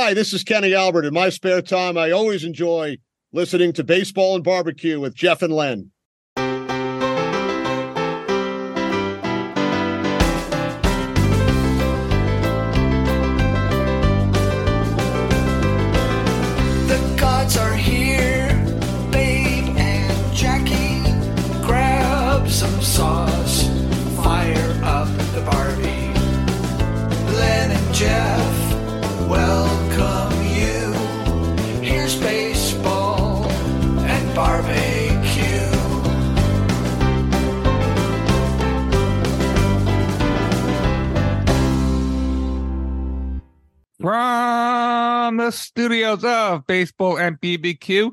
Hi, this is Kenny Albert. In my spare time, I always enjoy listening to Baseball and Barbecue with Jeff and Len. From the studios of Baseball and BBQ,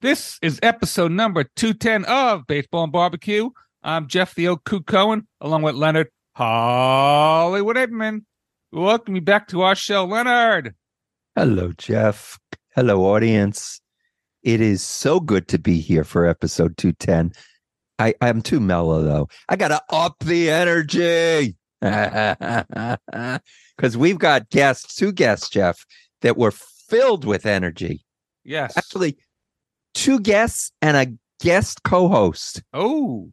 this is episode number 210 of Baseball and Barbecue. I'm Jeff the Oak Coot Cohen, along with Leonard Hollywood Aperman. Welcome you back to our show, Leonard. Hello, Jeff. Hello, audience. It is so good to be here for episode 210. I, I'm too mellow, though. I got to up the energy because we've got guests, two guests, Jeff, that were filled with energy. Yes. Actually, two guests and a guest co host. Oh,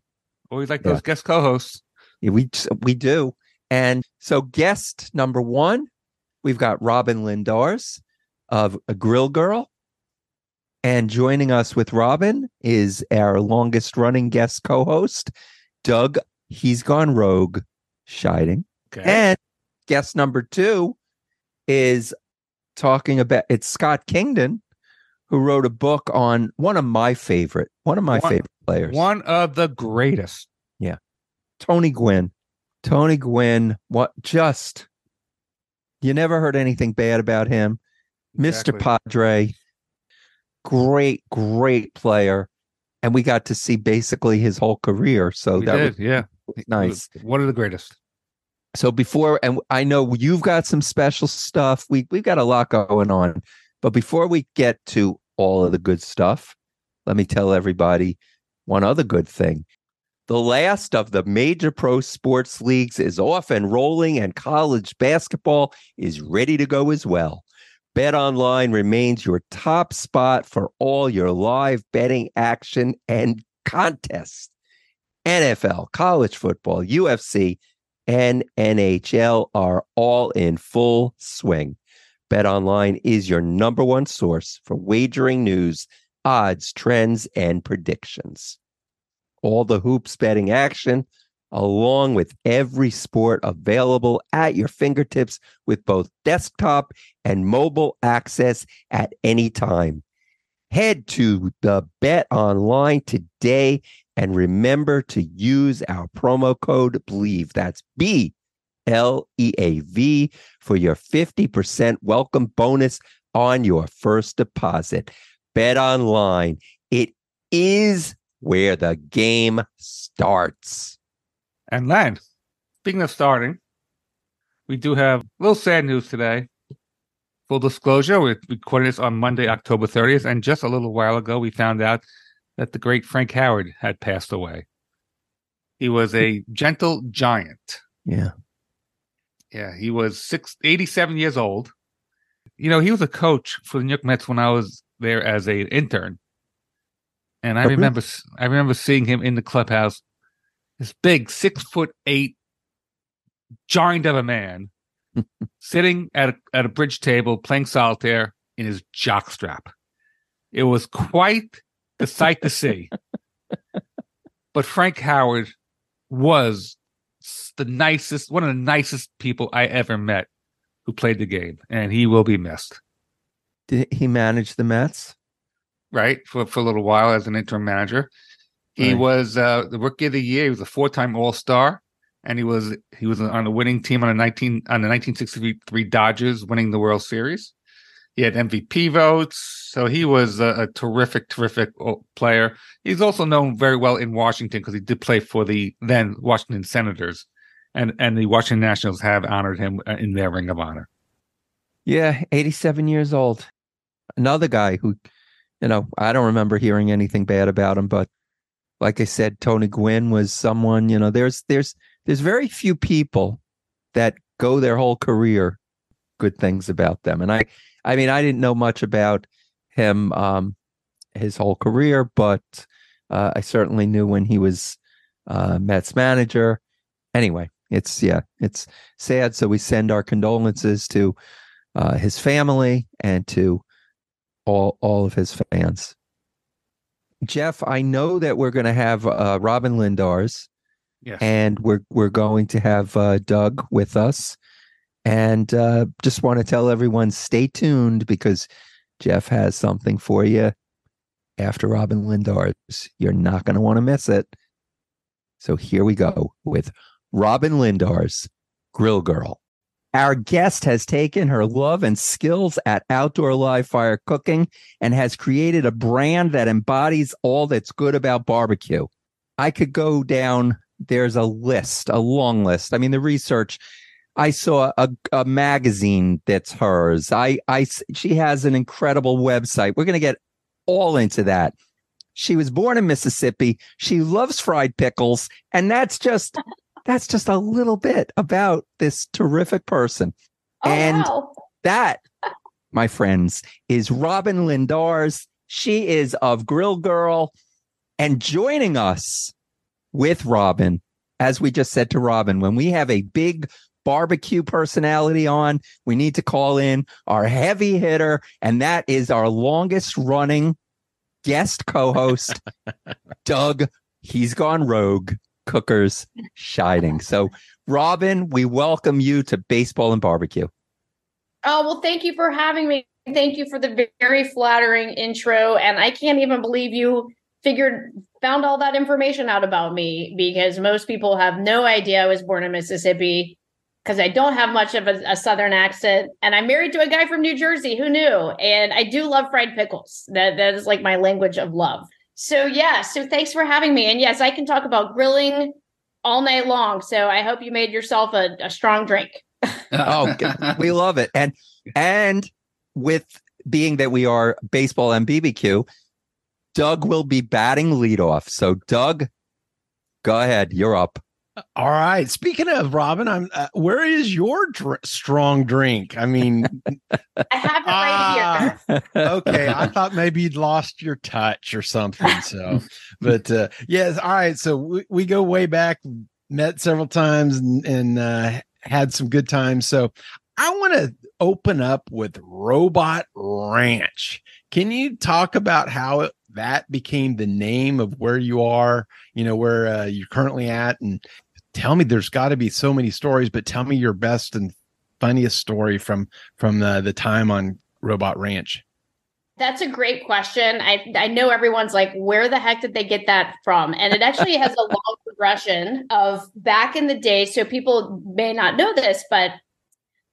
always like Yeah. those guest co-hosts. We, we do. And so, guest number one, we've got Robyn Lindars of A Grill Girl. And joining us with Robyn is our longest running guest co host, Doug. He's gone rogue, Scheiding. Okay. And guest number two is talking about it's Scott Kingdon, who wrote a book on one of my favorite, one of my One- favorite players, One of the greatest. Yeah. Tony Gwynn. Tony Gwynn, what just you never heard anything bad about him. Exactly. Mr. Padre, great, great player. And we got to see basically his whole career. So we that did, yeah. Nice. One of the greatest. So before, and I know you've got some special stuff. We we've got a lot going on, but before we get to all of the good stuff, let me tell everybody one other good thing. The last of the major pro sports leagues is off and rolling, and college basketball is ready to go as well. Bet Online remains your top spot for all your live betting action and contests. NFL, college football, UFC, and NHL are all in full swing. BetOnline is your number one source for wagering news, odds, trends, and predictions. All the hoops betting action, along with every sport available at your fingertips with both desktop and mobile access at any time. Head to the Bet Online today and remember to use our promo code BLEAV. That's B L E A V for your 50% welcome bonus on your first deposit. Bet online. It is where the game starts. And Len, speaking of starting, we do have a little sad news today. Full disclosure, we recorded this on Monday, October 30th, and just a little while ago, we found out that the great Frank Howard had passed away. He was a gentle giant. Yeah. Yeah, he was six, 87 years old. You know, he was a coach for the New York Mets when I was there as a intern. And I Oh, remember I remember seeing him in the clubhouse, this big six foot eight giant of a man sitting at a, at a bridge table playing solitaire in his jockstrap. It was quite the sight to see. but Frank Howard was the nicest, one of the nicest people I ever met who played the game, and he will be missed. Did he manage the Mets? Right for for a little while as an interim manager. He Right. was uh, the rookie of the year. He was a four time All Star. and he was he was on the winning team on the 19 on the 1963 Dodgers winning the World Series. He had MVP votes, so he was a, a terrific, terrific player. He's also known very well in Washington because he did play for the then Washington Senators, and and the Washington Nationals have honored him uh, in their Ring of Honor. Yeah, 87 years old. Another guy who, you know, I don't remember hearing anything bad about him, but like I said, Tony Gwynn was someone, you know, there's there's there's very few people that go their whole career good things about them. And I I mean, I didn't know much about him um his whole career, but uh, I certainly knew when he was uh Mets manager. Anyway, it's yeah, it's sad. So we send our condolences to uh, his family and to all all of his fans. Jeff, I know that we're going to have uh, Robyn Lindars, Yes. and we're we're going to have uh, Doug with us, and uh, just want to tell everyone stay tuned because Jeff has something for you after Robyn Lindars. You're not going to want to miss it. So here we go with Robyn Lindars, Grill Girl. Our guest has taken her love and skills at outdoor live fire cooking and has created a brand that embodies all that's good about barbecue. I could go down, there's a list, a long list. I mean, the research, I saw a, a magazine that's hers. I, I, she has an incredible website. We're going to get all into that. She was born in Mississippi. She loves fried pickles. And that's just, that's just a little bit about this terrific person. Oh, And- wow. That, my friends, is Robyn Lindars. She is of Grill Girl and joining us with Robyn, as we just said to Robyn, when we have a big barbecue personality on, we need to call in our heavy hitter, and that is our longest running guest co host, Doug. He's gone rogue, cookers shining. So, Robyn, we welcome you to Baseball and Barbecue. Oh, well, thank you for having me. Thank you for the very flattering intro. And I can't even believe you figured, found all that information out about me because most people have no idea I was born in Mississippi because I don't have much of a, a Southern accent. And I'm married to a guy from New Jersey. Who knew? And I do love fried pickles. That, that is like my language of love. So, yeah. So, thanks for having me. And yes, I can talk about grilling all night long. So, I hope you made yourself a, a strong drink. Oh, we love it. And and with being that we are baseball and BBQ, Doug will be batting leadoff. So Doug, go ahead. You're up. All right. Speaking of Robyn, I'm. Uh, where is your dr- strong drink? I mean, I have it right here. Ah, okay. I thought maybe you'd lost your touch or something. So, but uh, yes. All right. So we, we go way back. Met several times and, and uh, had some good times. So I want to open up with Robot Ranch. Can you talk about how it, that became the name of where you are? You know where uh, you're currently at, and tell me. There's got to be so many stories, but tell me your best and funniest story from from the, the time on Robot Ranch. That's a great question. I I know everyone's like, where the heck did they get that from? And it actually has a long progression of back in the day. So people may not know this, but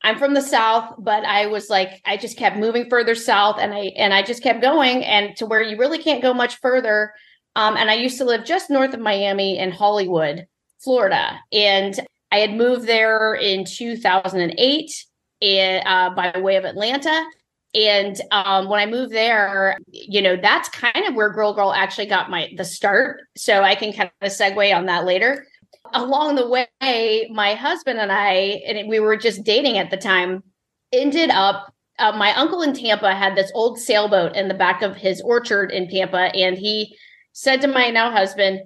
I'm from the South, but I was like, I just kept moving further south and I and I just kept going and to where you really can't go much further. Um, and I used to live just north of Miami in Hollywood, Florida. And I had moved there in 2008 and, uh, by way of Atlanta. And um, when I moved there, you know, that's kind of where Grill Girl actually got my the start. So I can kind of segue on that later. Along the way, my husband and I, and we were just dating at the time, ended up. Uh, my uncle in Tampa had this old sailboat in the back of his orchard in Tampa, and he said to my now husband,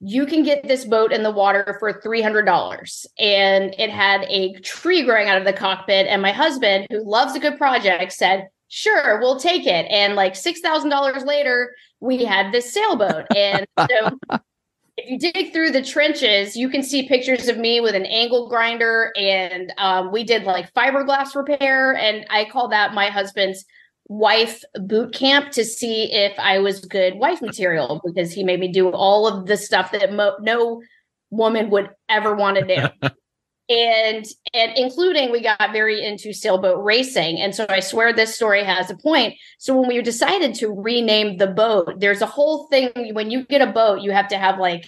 you can get this boat in the water for $300 and it had a tree growing out of the cockpit and my husband who loves a good project said sure we'll take it and like $6000 later we had this sailboat and so if you dig through the trenches you can see pictures of me with an angle grinder and um, we did like fiberglass repair and i call that my husband's wife boot camp to see if I was good wife material because he made me do all of the stuff that mo- no woman would ever want to do. and and including we got very into sailboat racing. And so i swear this story has a point. So when we decided to rename the boat there's a whole thing. When you get a boat you have to have like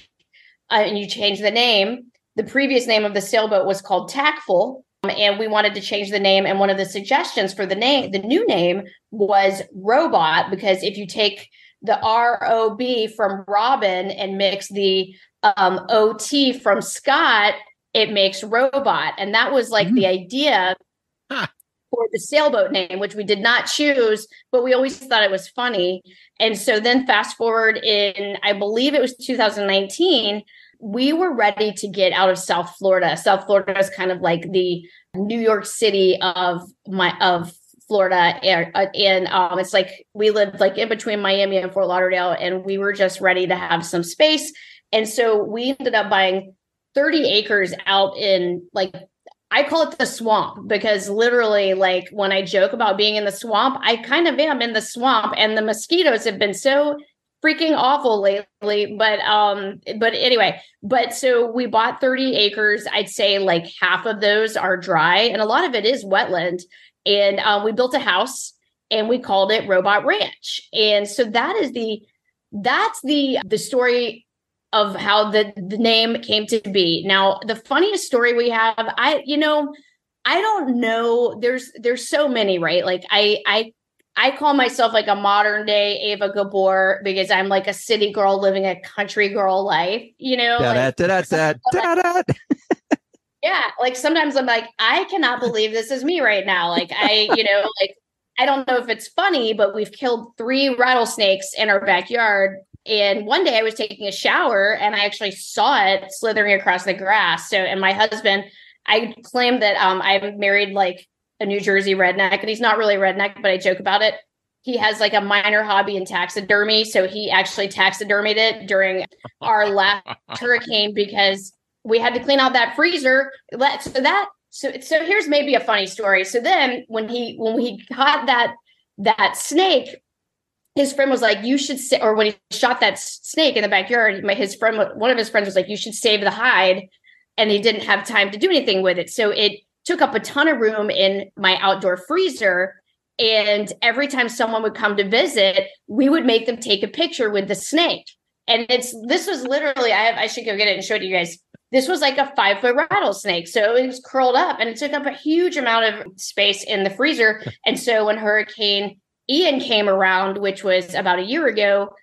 uh, and you change the name. The previous name of the sailboat was called tactful and we wanted to change the name. And one of the suggestions for the name the new name was robot because if you take the rob from robyn and mix the um, ot from scott it makes robot and that was like mm-hmm. the idea huh. for the sailboat name which we did not choose but we always thought it was funny and so then fast forward in i believe it was 2019 we were ready to get out of South Florida. South Florida is kind of like the New York City of my of Florida, and, and um, it's like we lived like in between Miami and Fort Lauderdale, and we were just ready to have some space. And so we ended up buying 30 acres out in like I call it the swamp because literally, like when I joke about being in the swamp, I kind of am in the swamp, and the mosquitoes have been so freaking awful lately but um but anyway but so we bought 30 acres. I'd say like half of those are dry and a lot of it is wetland. And um, we built a house and we called it robot ranch. And so that is the that's the the story of how the the name came to be now the funniest story we have i you know i don't know there's there's so many right like i i I call myself like a modern day Eva Gabor because I'm like a city girl living a country girl life, you know? Like, yeah. Like sometimes I'm like, I cannot believe this is me right now. Like I, you know, like I don't know if it's funny, but we've killed three rattlesnakes in our backyard. And one day I was taking a shower and I actually saw it slithering across the grass. So, and my husband, I claim that um, I'm married like a New Jersey redneck, and he's not really a redneck, but I joke about it. He has like a minor hobby in taxidermy, so he actually taxidermied it during our last hurricane because we had to clean out that freezer. So that so so here's maybe a funny story. So then when he when he caught that that snake, his friend was like, "You should," say, or when he shot that snake in the backyard, my his friend, one of his friends was like, "You should save the hide," and he didn't have time to do anything with it. So it took up a ton of room in my outdoor freezer. And every time someone would come to visit, we would make them take a picture with the snake. And it's this was literally, I have I should go get it and show it to you guys. This was like a five foot rattlesnake. So it was curled up and it took up a huge amount of space in the freezer. And so when Hurricane Ian came around, which was about a year ago,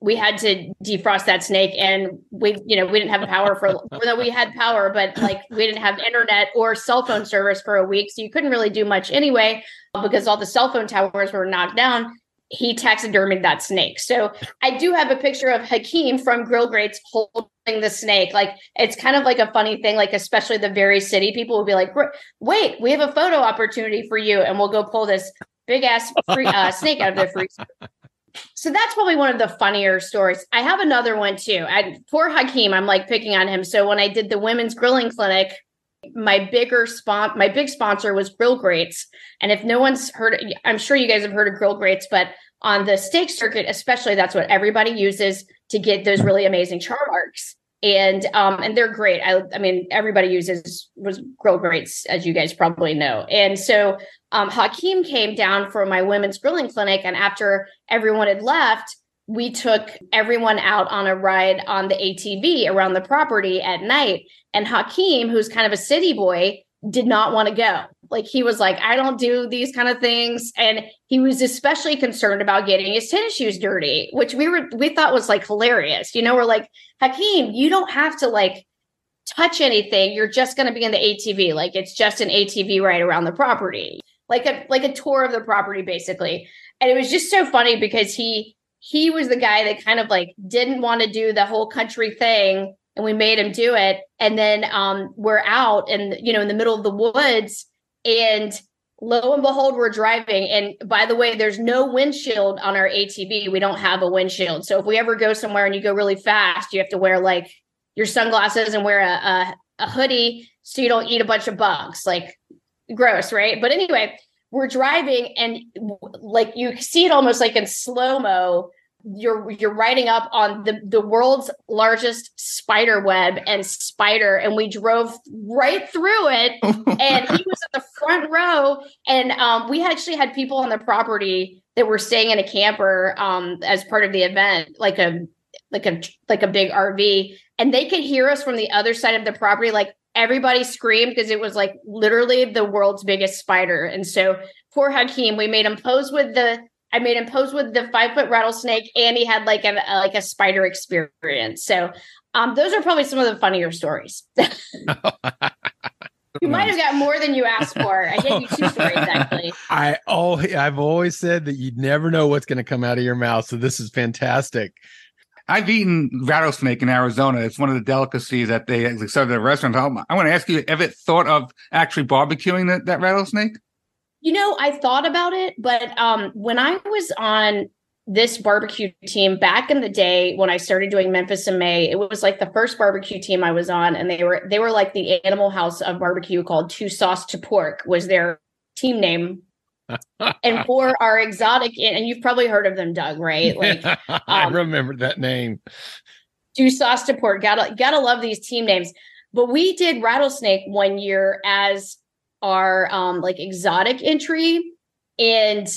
we had to defrost that snake and we you know we didn't have power for although we had power but like we didn't have internet or cell phone service for a week so you couldn't really do much anyway because all the cell phone towers were knocked down. He taxidermied that snake. So i do have a picture of hakeem from grill grates holding the snake. Like it's kind of like a funny thing like especially the very city people will be like wait we have a photo opportunity for you and we'll go pull this big ass free, uh, snake out of the freezer so that's probably one of the funnier stories. I have another one too. I, poor Hakeem, I'm like picking on him. So when I did the women's grilling clinic, my bigger spot, my big sponsor was Grill Grates. And if no one's heard, I'm sure you guys have heard of Grill Grates, but on the steak circuit, especially, that's what everybody uses to get those really amazing char marks and um and they're great. I i mean everybody uses was grill grates as you guys probably know. And so um hakeem came down for my women's grilling clinic and after everyone had left we took everyone out on a ride on the atv around the property at night. And hakeem who's kind of a city boy did not want to go like he was like, I don't do these kind of things. And he was especially concerned about getting his tennis shoes dirty, which we were we thought was like hilarious. You know, we're like, Hakeem, you don't have to like touch anything. You're just gonna be in the ATV. Like it's just an ATV ride around the property. Like a like a tour of the property, basically. And it was just so funny because he he was the guy that kind of like didn't want to do the whole country thing and we made him do it and then um, we're out and you know in the middle of the woods and lo and behold, we're driving. And by the way, there's no windshield on our ATV. We don't have a windshield. So if we ever go somewhere and you go really fast, you have to wear like your sunglasses and wear a, a, a hoodie so you don't eat a bunch of bugs. Like gross, right? But anyway, we're driving and like you see it almost like in slow mo you're you're riding up on the the world's largest spider web and spider and we drove right through it and he was in the front row and um, we actually had people on the property that were staying in a camper um, as part of the event like a like a like a big rv and they could hear us from the other side of the property like everybody screamed because it was like literally the world's biggest spider and so poor hakeem we made him pose with the I made him pose with the five foot rattlesnake, and he had like a, a like a spider experience. So, um, those are probably some of the funnier stories. you might have got more than you asked for. I gave you two stories actually. I oh, I've always said that you never know what's going to come out of your mouth. So this is fantastic. I've eaten rattlesnake in Arizona. It's one of the delicacies that they serve at the restaurant. I want to ask you, ever thought of actually barbecuing that, that rattlesnake? You know, I thought about it, but um, when I was on this barbecue team back in the day when I started doing Memphis in May, it was like the first barbecue team I was on, and they were they were like the animal house of barbecue called Two Sauce to Pork was their team name. and for our exotic, and you've probably heard of them, Doug, right? Like um, I remember that name. Two Sauce to Pork. Gotta gotta love these team names. But we did rattlesnake one year as our um like exotic entry and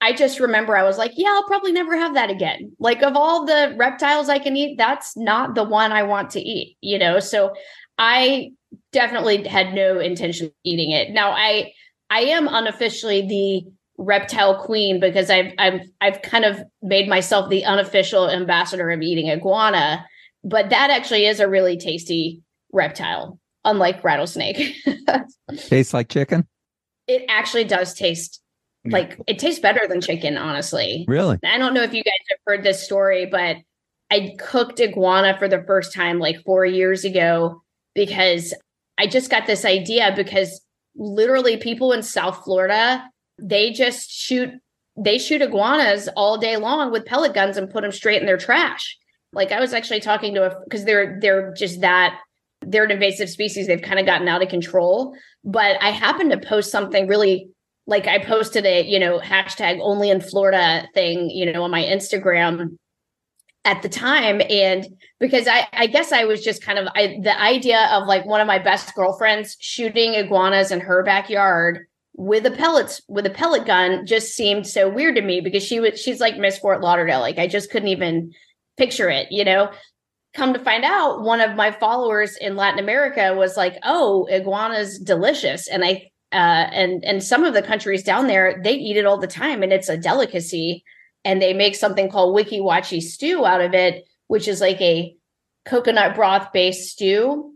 I just remember I was like, yeah, I'll probably never have that again. Like of all the reptiles I can eat, that's not the one I want to eat, you know? So I definitely had no intention of eating it. Now I I am unofficially the reptile queen because I've I've I've kind of made myself the unofficial ambassador of eating iguana, but that actually is a really tasty reptile unlike rattlesnake. Tastes like chicken? It actually does taste like it tastes better than chicken, honestly. Really? I don't know if you guys have heard this story, but I cooked iguana for the first time like four years ago because I just got this idea because literally people in South Florida, they just shoot they shoot iguanas all day long with pellet guns and put them straight in their trash. Like I was actually talking to a because they're they're just that they're an invasive species. They've kind of gotten out of control. But I happened to post something really like I posted a, you know, hashtag only in Florida thing, you know, on my Instagram at the time. And because I, I guess I was just kind of I, the idea of like one of my best girlfriends shooting iguanas in her backyard with a pellets with a pellet gun just seemed so weird to me because she was she's like Miss Fort Lauderdale. Like I just couldn't even picture it, you know come to find out one of my followers in latin america was like oh iguana's delicious. And i uh, and and some of the countries down there they eat it all the time and it's a delicacy. And they make something called wiki wachi stew out of it which is like a coconut broth based stew.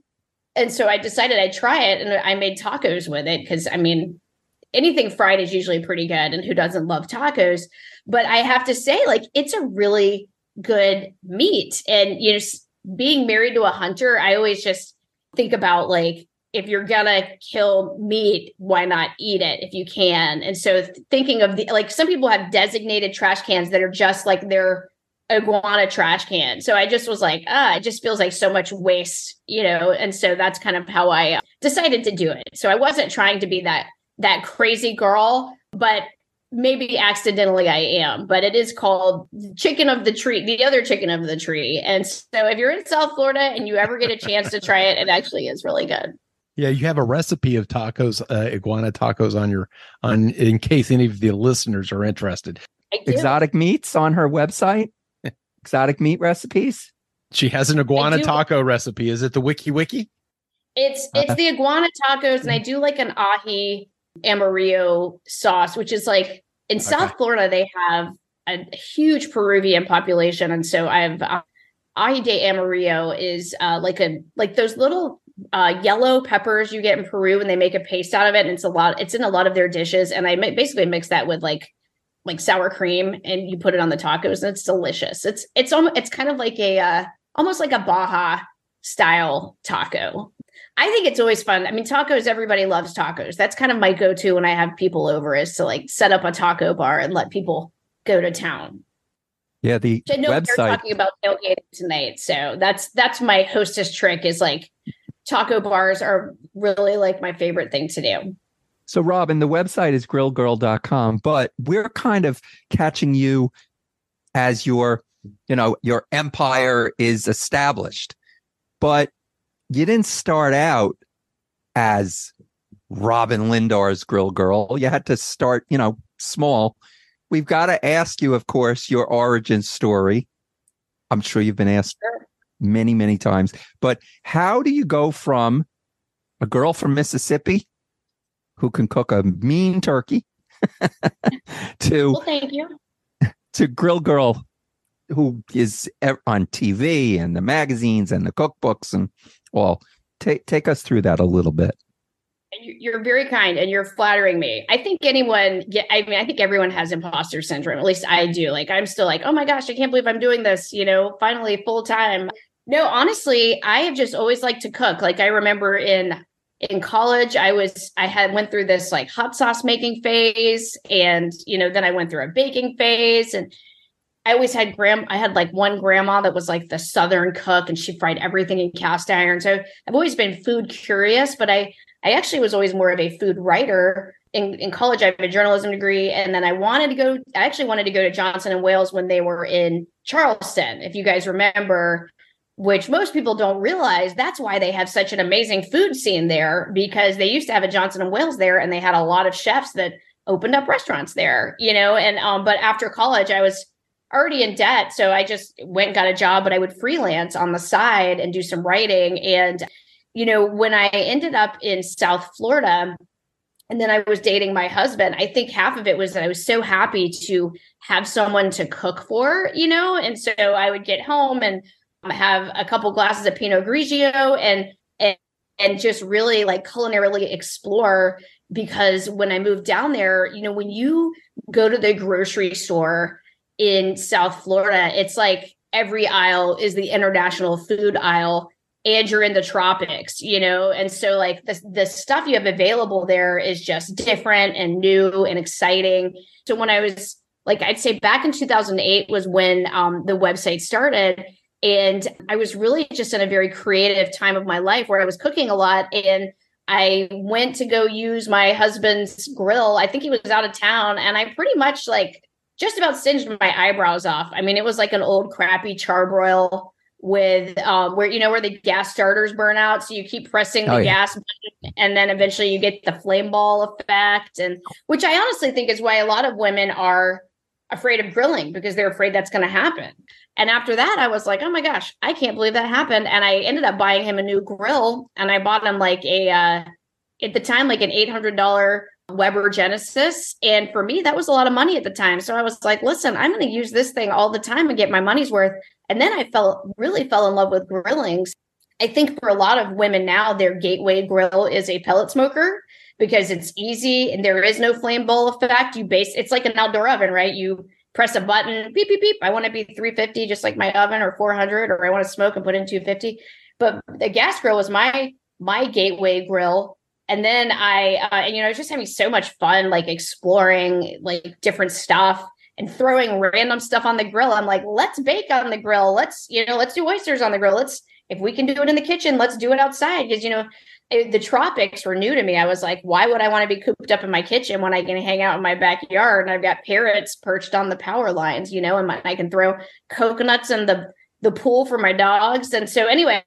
And so i decided i'd try it and i made tacos with it because i mean anything fried is usually pretty good and who doesn't love tacos? But i have to say like it's a really good meat. And you know being married to a hunter, I always just think about like if you're gonna kill meat, why not eat it if you can? And so thinking of the like some people have designated trash cans that are just like their iguana trash can. So I just was like, ah, it just feels like so much waste, you know. And so that's kind of how I uh, decided to do it. So I wasn't trying to be that that crazy girl, but maybe accidentally I am, but it is called chicken of the tree, the other chicken of the tree. And so if you're in South Florida and you ever get a chance to try it, it actually is really good. Yeah, you have a recipe of tacos, uh, iguana tacos on your on in case any of the listeners are interested. Exotic meats on her website. Exotic meat recipes. She has an iguana taco recipe. Is it the Wiki Wiki? It's it's uh, the iguana tacos, and I do like an ají amarillo sauce, which is like in okay. South Florida, they have a huge Peruvian population. And so I've uh, ají de amarillo is uh, like a like those little uh, yellow peppers you get in Peru and they make a paste out of it. And it's a lot, it's in a lot of their dishes. And I basically mix that with like like sour cream and you put it on the tacos and it's delicious. It's it's almost it's kind of like a uh, almost like a Baja style taco. I think it's always fun. I mean, tacos, everybody loves tacos. That's kind of my go to when I have people over is to like set up a taco bar and let people go to town. Yeah, the I know website. We're talking about tailgating tonight, so that's that's my hostess trick. Is like taco bars are really like my favorite thing to do. So, Robyn, the website is grillgirl.com, but we're kind of catching you as your you know, your empire is established. But you didn't start out as Robyn Lindar's grill girl. You had to start, you know, small. We've got to ask you, of course, your origin story. I'm sure you've been asked many, many times, but how do you go from a girl from Mississippi who can cook a mean turkey to Well, thank you. to grill girl who is on TV and the magazines and the cookbooks and all. Take take us through that a little bit. You- You're very kind and you're flattering me. I think anyone get, I mean, I think everyone has imposter syndrome. At least I do. Like, I'm still like, oh my gosh, I can't believe I'm doing this, you know, finally full time. No, honestly, I have just always liked to cook. Like, I remember in, in college, I was, I had went through this like hot sauce making phase. And, you know, then I went through a baking phase and I always had gram. I had like one grandma that was like the Southern cook and she fried everything in cast iron. So I've always been food curious, but I, I actually was always more of a food writer. In, in college, I have a journalism degree, and then I wanted to go. I actually wanted to go to Johnson and Wales when they were in Charleston, if you guys remember. Which most people don't realize. That's why they have such an amazing food scene there because they used to have a Johnson and Wales there, and they had a lot of chefs that opened up restaurants there. You know, and um, but after college, I was already in debt, so I just went and got a job, but I would freelance on the side and do some writing. And you know, when I ended up in South Florida and then I was dating my husband, I think half of it was that I was so happy to have someone to cook for, you know, and so I would get home and have a couple glasses of Pinot Grigio and and and just really like culinarily explore. Because when I moved down there, you know, when you go to the grocery store in South Florida, it's like every aisle is the international food aisle and you're in the tropics, you know? And so like the, the stuff you have available there is just different and new and exciting. So when I was like, I'd say back in 2008 was when um, the website started. And I was really just in a very creative time of my life where I was cooking a lot. And I went to go use my husband's grill. I think he was out of town. And I pretty much like just about singed my eyebrows off. I mean, it was like an old crappy charbroil with um where you know where the gas starters burn out so you keep pressing the Oh, yeah. gas button and then eventually you get the flame ball effect and which i honestly think is why a lot of women are afraid of grilling because they're afraid that's going to happen and after that i was like oh my gosh i can't believe that happened and i ended up buying him a new grill and i bought him like a uh at the time like an $800 Weber Genesis. And for me, that was a lot of money at the time. So I was like, listen, I'm going to use this thing all the time and get my money's worth. And then I felt really fell in love with grillings. I think for a lot of women now, their gateway grill is a pellet smoker because it's easy and there is no flame bowl effect. You base it's like an outdoor oven, right? You press a button, beep, beep, beep. I want to be 350, just like my oven, or 400, or I want to smoke and put in 250. But the gas grill was my my gateway grill and then I, uh, and you know, I was just having so much fun, like exploring like different stuff and throwing random stuff on the grill. I'm like, let's bake on the grill. Let's, you know, let's do oysters on the grill. Let's, if we can do it in the kitchen, let's do it outside. Because, you know, it- the tropics were new to me. I was like, why would I want to be cooped up in my kitchen when I can hang out in my backyard and I've got parrots perched on the power lines, you know, and my, I can throw coconuts in the, the pool for my dogs. And so, anyway,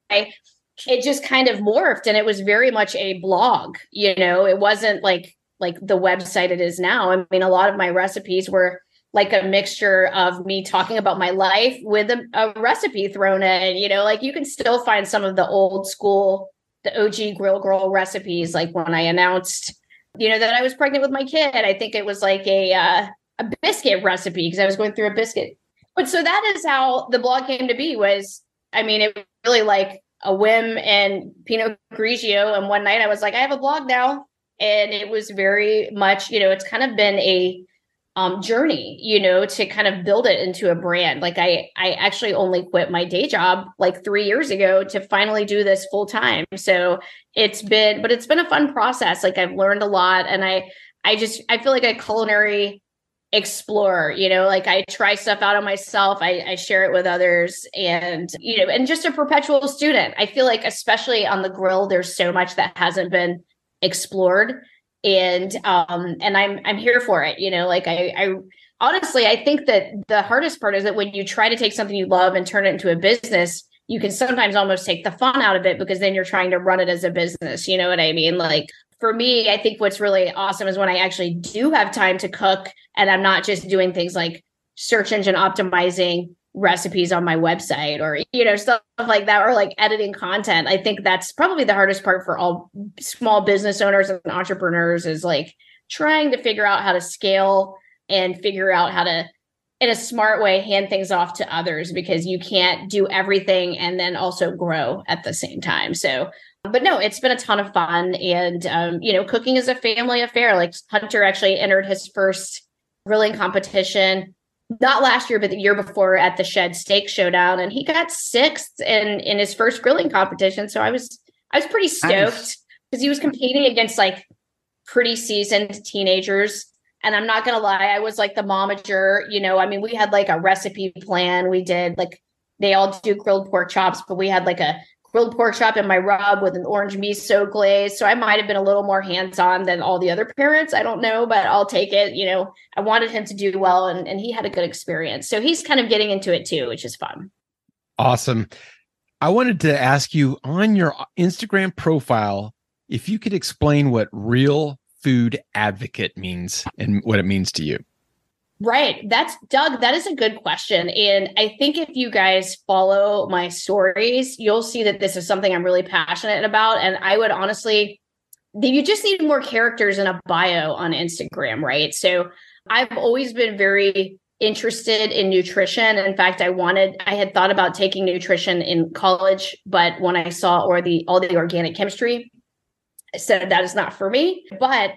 it just kind of morphed and it was very much a blog you know? It wasn't like like the website it is now. I mean a lot of my recipes were like a mixture of me talking about my life with a, a recipe thrown in you know? Like you can still find some of the old school the og grill girl recipes like when i announced you know that i was pregnant with my kid. I think it was like a uh, a biscuit recipe because i was going through a biscuit. But so that is how the blog came to be was i mean it really like a whim and Pinot Grigio. And one night I was like, I have a blog now. And it was very much, you know, it's kind of been a um, journey, you know, to kind of build it into a brand. Like I, I actually only quit my day job like three years ago to finally do this full time. So it's been, but it's been a fun process. Like I've learned a lot, and I, I just, I feel like a culinary explorer you know like i try stuff out on myself. I, I share it with others and you know and just a perpetual student. I feel like especially on the grill there's so much that hasn't been explored and um and i'm i'm here for it you know like i i honestly i think that the hardest part is that when you try to take something you love and turn it into a business you can sometimes almost take the fun out of it because then you're trying to run it as a business you know what i mean? Like for me i think what's really awesome is when i actually do have time to cook and i'm not just doing things like search engine optimizing recipes on my website or you know stuff like that or like editing content i think that's probably the hardest part for all small business owners and entrepreneurs is like trying to figure out how to scale and figure out how to in a smart way hand things off to others because you can't do everything and then also grow at the same time. So but no it's been a ton of fun and um, you know cooking is a family affair like hunter actually entered his first grilling competition not last year, but the year before at the Shed Steak Showdown, and he got sixth in in his first grilling competition. So I was I was pretty stoked because he was competing against like pretty seasoned teenagers. And I'm not gonna lie, I was like the momager. You know, I mean, we had like a recipe plan. We did like they all do grilled pork chops, but we had like a grilled pork chop in my rub with an orange miso glaze. So I might have been a little more hands on than all the other parents. I don't know, but I'll take it. You know, I wanted him to do well and, and he had a good experience. So he's kind of getting into it too, which is fun. Awesome. I wanted to ask you on your Instagram profile if you could explain what real food advocate means and what it means to you. Right. That's Doug. That is a good question. And I think if you guys follow my stories, you'll see that this is something I'm really passionate about. And I would honestly, you just need more characters in a bio on Instagram, right? So I've always been very interested in nutrition. In fact, I wanted, I had thought about taking nutrition in college, but when I saw or the all the organic chemistry, I said that is not for me. But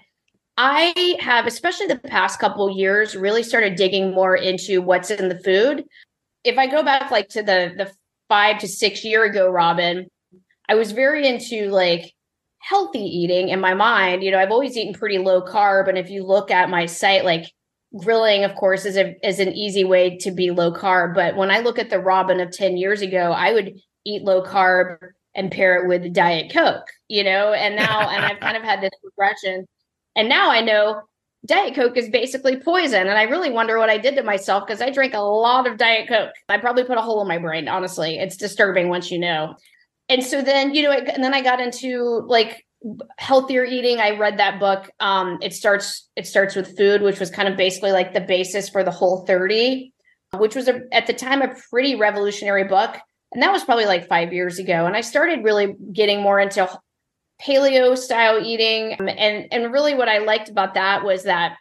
I have, especially the past couple years, really started digging more into what's in the food. If I go back like to the the five to six year ago, Robyn, I was very into like healthy eating in my mind. You know, I've always eaten pretty low carb, and if you look at my site, like grilling, of course, is a is an easy way to be low carb. But when I look at the Robyn of ten years ago, I would eat low carb and pair it with Diet Coke. You know, and now and I've kind of had this progression and now I know Diet Coke is basically poison. And I really wonder what I did to myself because I drank a lot of Diet Coke. I probably put a hole in my brain, honestly. It's disturbing once you know. And so then, you know, it, and then I got into like healthier eating. I read that book. Um, it starts it starts with food, which was kind of basically like the basis for the whole 30, which was a, at the time a pretty revolutionary book. And that was probably like five years ago. And I started really getting more into paleo style eating. Um, and and really what I liked about that was that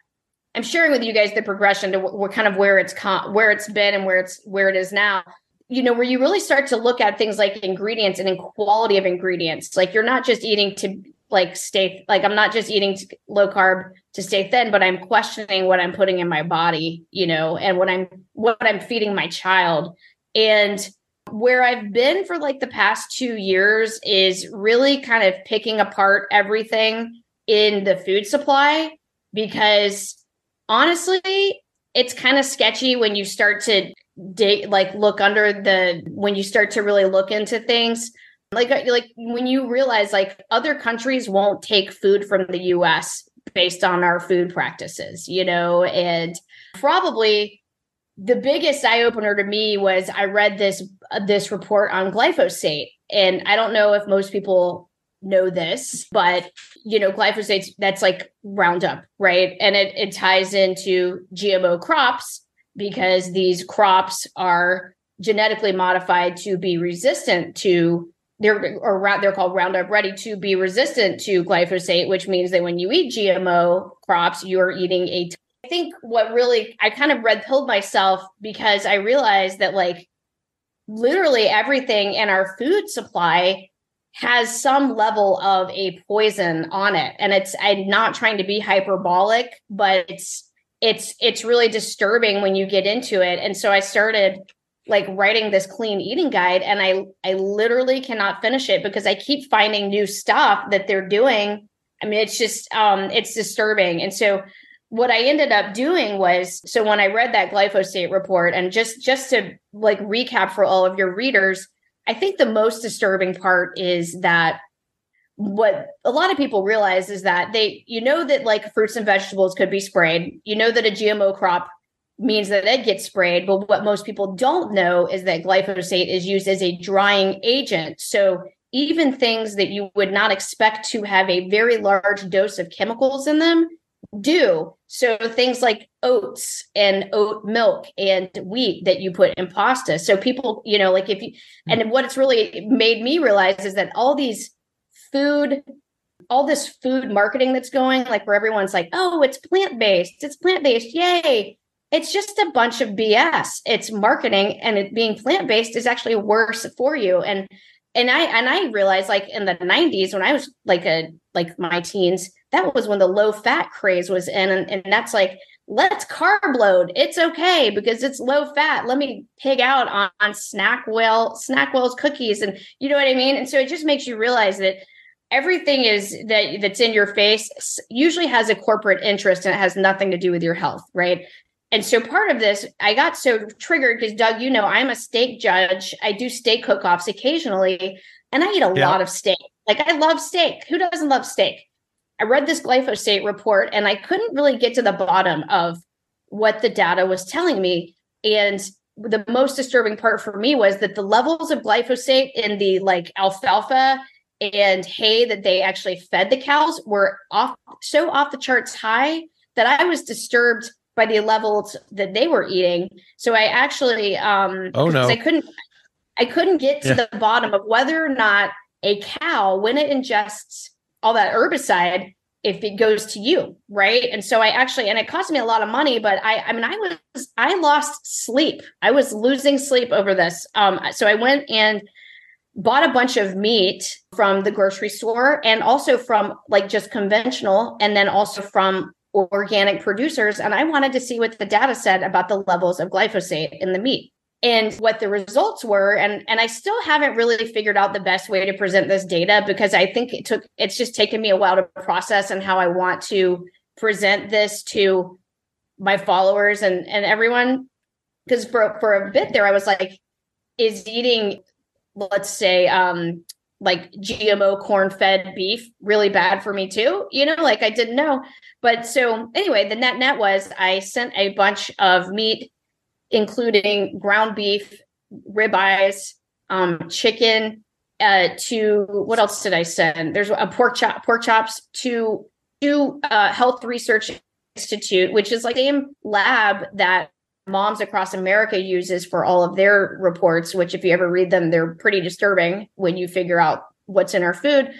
I'm sharing with you guys the progression to what kind of where it's con- where it's been and where it's where it is now. You know, where you really start to look at things like ingredients and in quality of ingredients. Like you're not just eating to like stay like I'm not just eating low carb to stay thin, but I'm questioning what I'm putting in my body, you know, and what I'm what I'm feeding my child. And where I've been for like the past two years is really kind of picking apart everything in the food supply because honestly, it's kind of sketchy when you start to dig, like look under the, when you start to really look into things. Like, uh, like when you realize like other countries won't take food from the US based on our food practices, you know, and probably the biggest eye opener to me was I read this uh, this report on glyphosate, and I don't know if most people know this, but you know, glyphosate that's like Roundup, right? And it it ties into GMO crops because these crops are genetically modified to be resistant to they're or they're called Roundup Ready to be resistant to glyphosate, which means that when you eat GMO crops, you're eating a I think what really I kind of red pilled myself because I realized that like literally everything in our food supply has some level of a poison on it. And it's i'm not trying to be hyperbolic but it's it's it's really disturbing when you get into it. And so i started like writing this clean eating guide and i i literally cannot finish it because i keep finding new stuff that they're doing. I mean it's just um it's disturbing. And so what I ended up doing was so when I read that glyphosate report and just just to like recap for all of your readers, I think the most disturbing part is that what a lot of people realize is that they you know that like fruits and vegetables could be sprayed. You know that a gmo crop means that it gets sprayed but what most people don't know is that glyphosate is used as a drying agent. So even things that you would not expect to have a very large dose of chemicals in them do. So things like oats and oat milk and wheat that you put in pasta. So people you know like if you hmm. and what it's really made me realize is that all these food all this food marketing that's going like where everyone's like oh it's plant-based it's plant-based yay. It's just a bunch of bs it's marketing and it being plant-based is actually worse for you. And and i and i realized like in the 90s when i was like a like my teens that was when the low fat craze was in and, and that's like let's carb load. It's okay because it's low fat. Let me pig out on, on snackwell snackwell's cookies and you know what i mean? And so it just makes you realize that everything is that that's in your face usually has a corporate interest and it has nothing to do with your health right? And so part of this i got so triggered because doug you know i'm a steak judge. I do steak cook-offs occasionally and i eat a Yeah. lot of steak. Like i love steak. Who doesn't love steak i read this glyphosate report and i couldn't really get to the bottom of what the data was telling me and the most disturbing part for me was that the levels of glyphosate in the like alfalfa and hay that they actually fed the cows were off so off the charts high that I was disturbed by the levels that they were eating. So I actually um Oh, no I couldn't I couldn't get to Yeah. the bottom of whether or not a cow when it ingests all that herbicide if it goes to you, right? And so I actually and it cost me a lot of money, but I I mean I was I lost sleep. I was losing sleep over this. Um so I went and bought a bunch of meat from the grocery store and also from like just conventional and then also from organic producers and I wanted to see what the data said about the levels of glyphosate in the meat and what the results were. And and I still haven't really figured out the best way to present this data because I think it took it's just taken me a while to process and how I want to present this to my followers and and everyone. Because for for a bit there I was like is eating let's say um like GMO corn fed beef really bad for me too? You know like I didn't know. But so anyway the net net was I sent a bunch of meat including ground beef ribeyes um chicken uh to what else did I send there's a pork chop pork chops to to uh health research institute which is like the same lab that moms across America uses for all of their reports, which if you ever read them, they're pretty disturbing when you figure out what's in our food.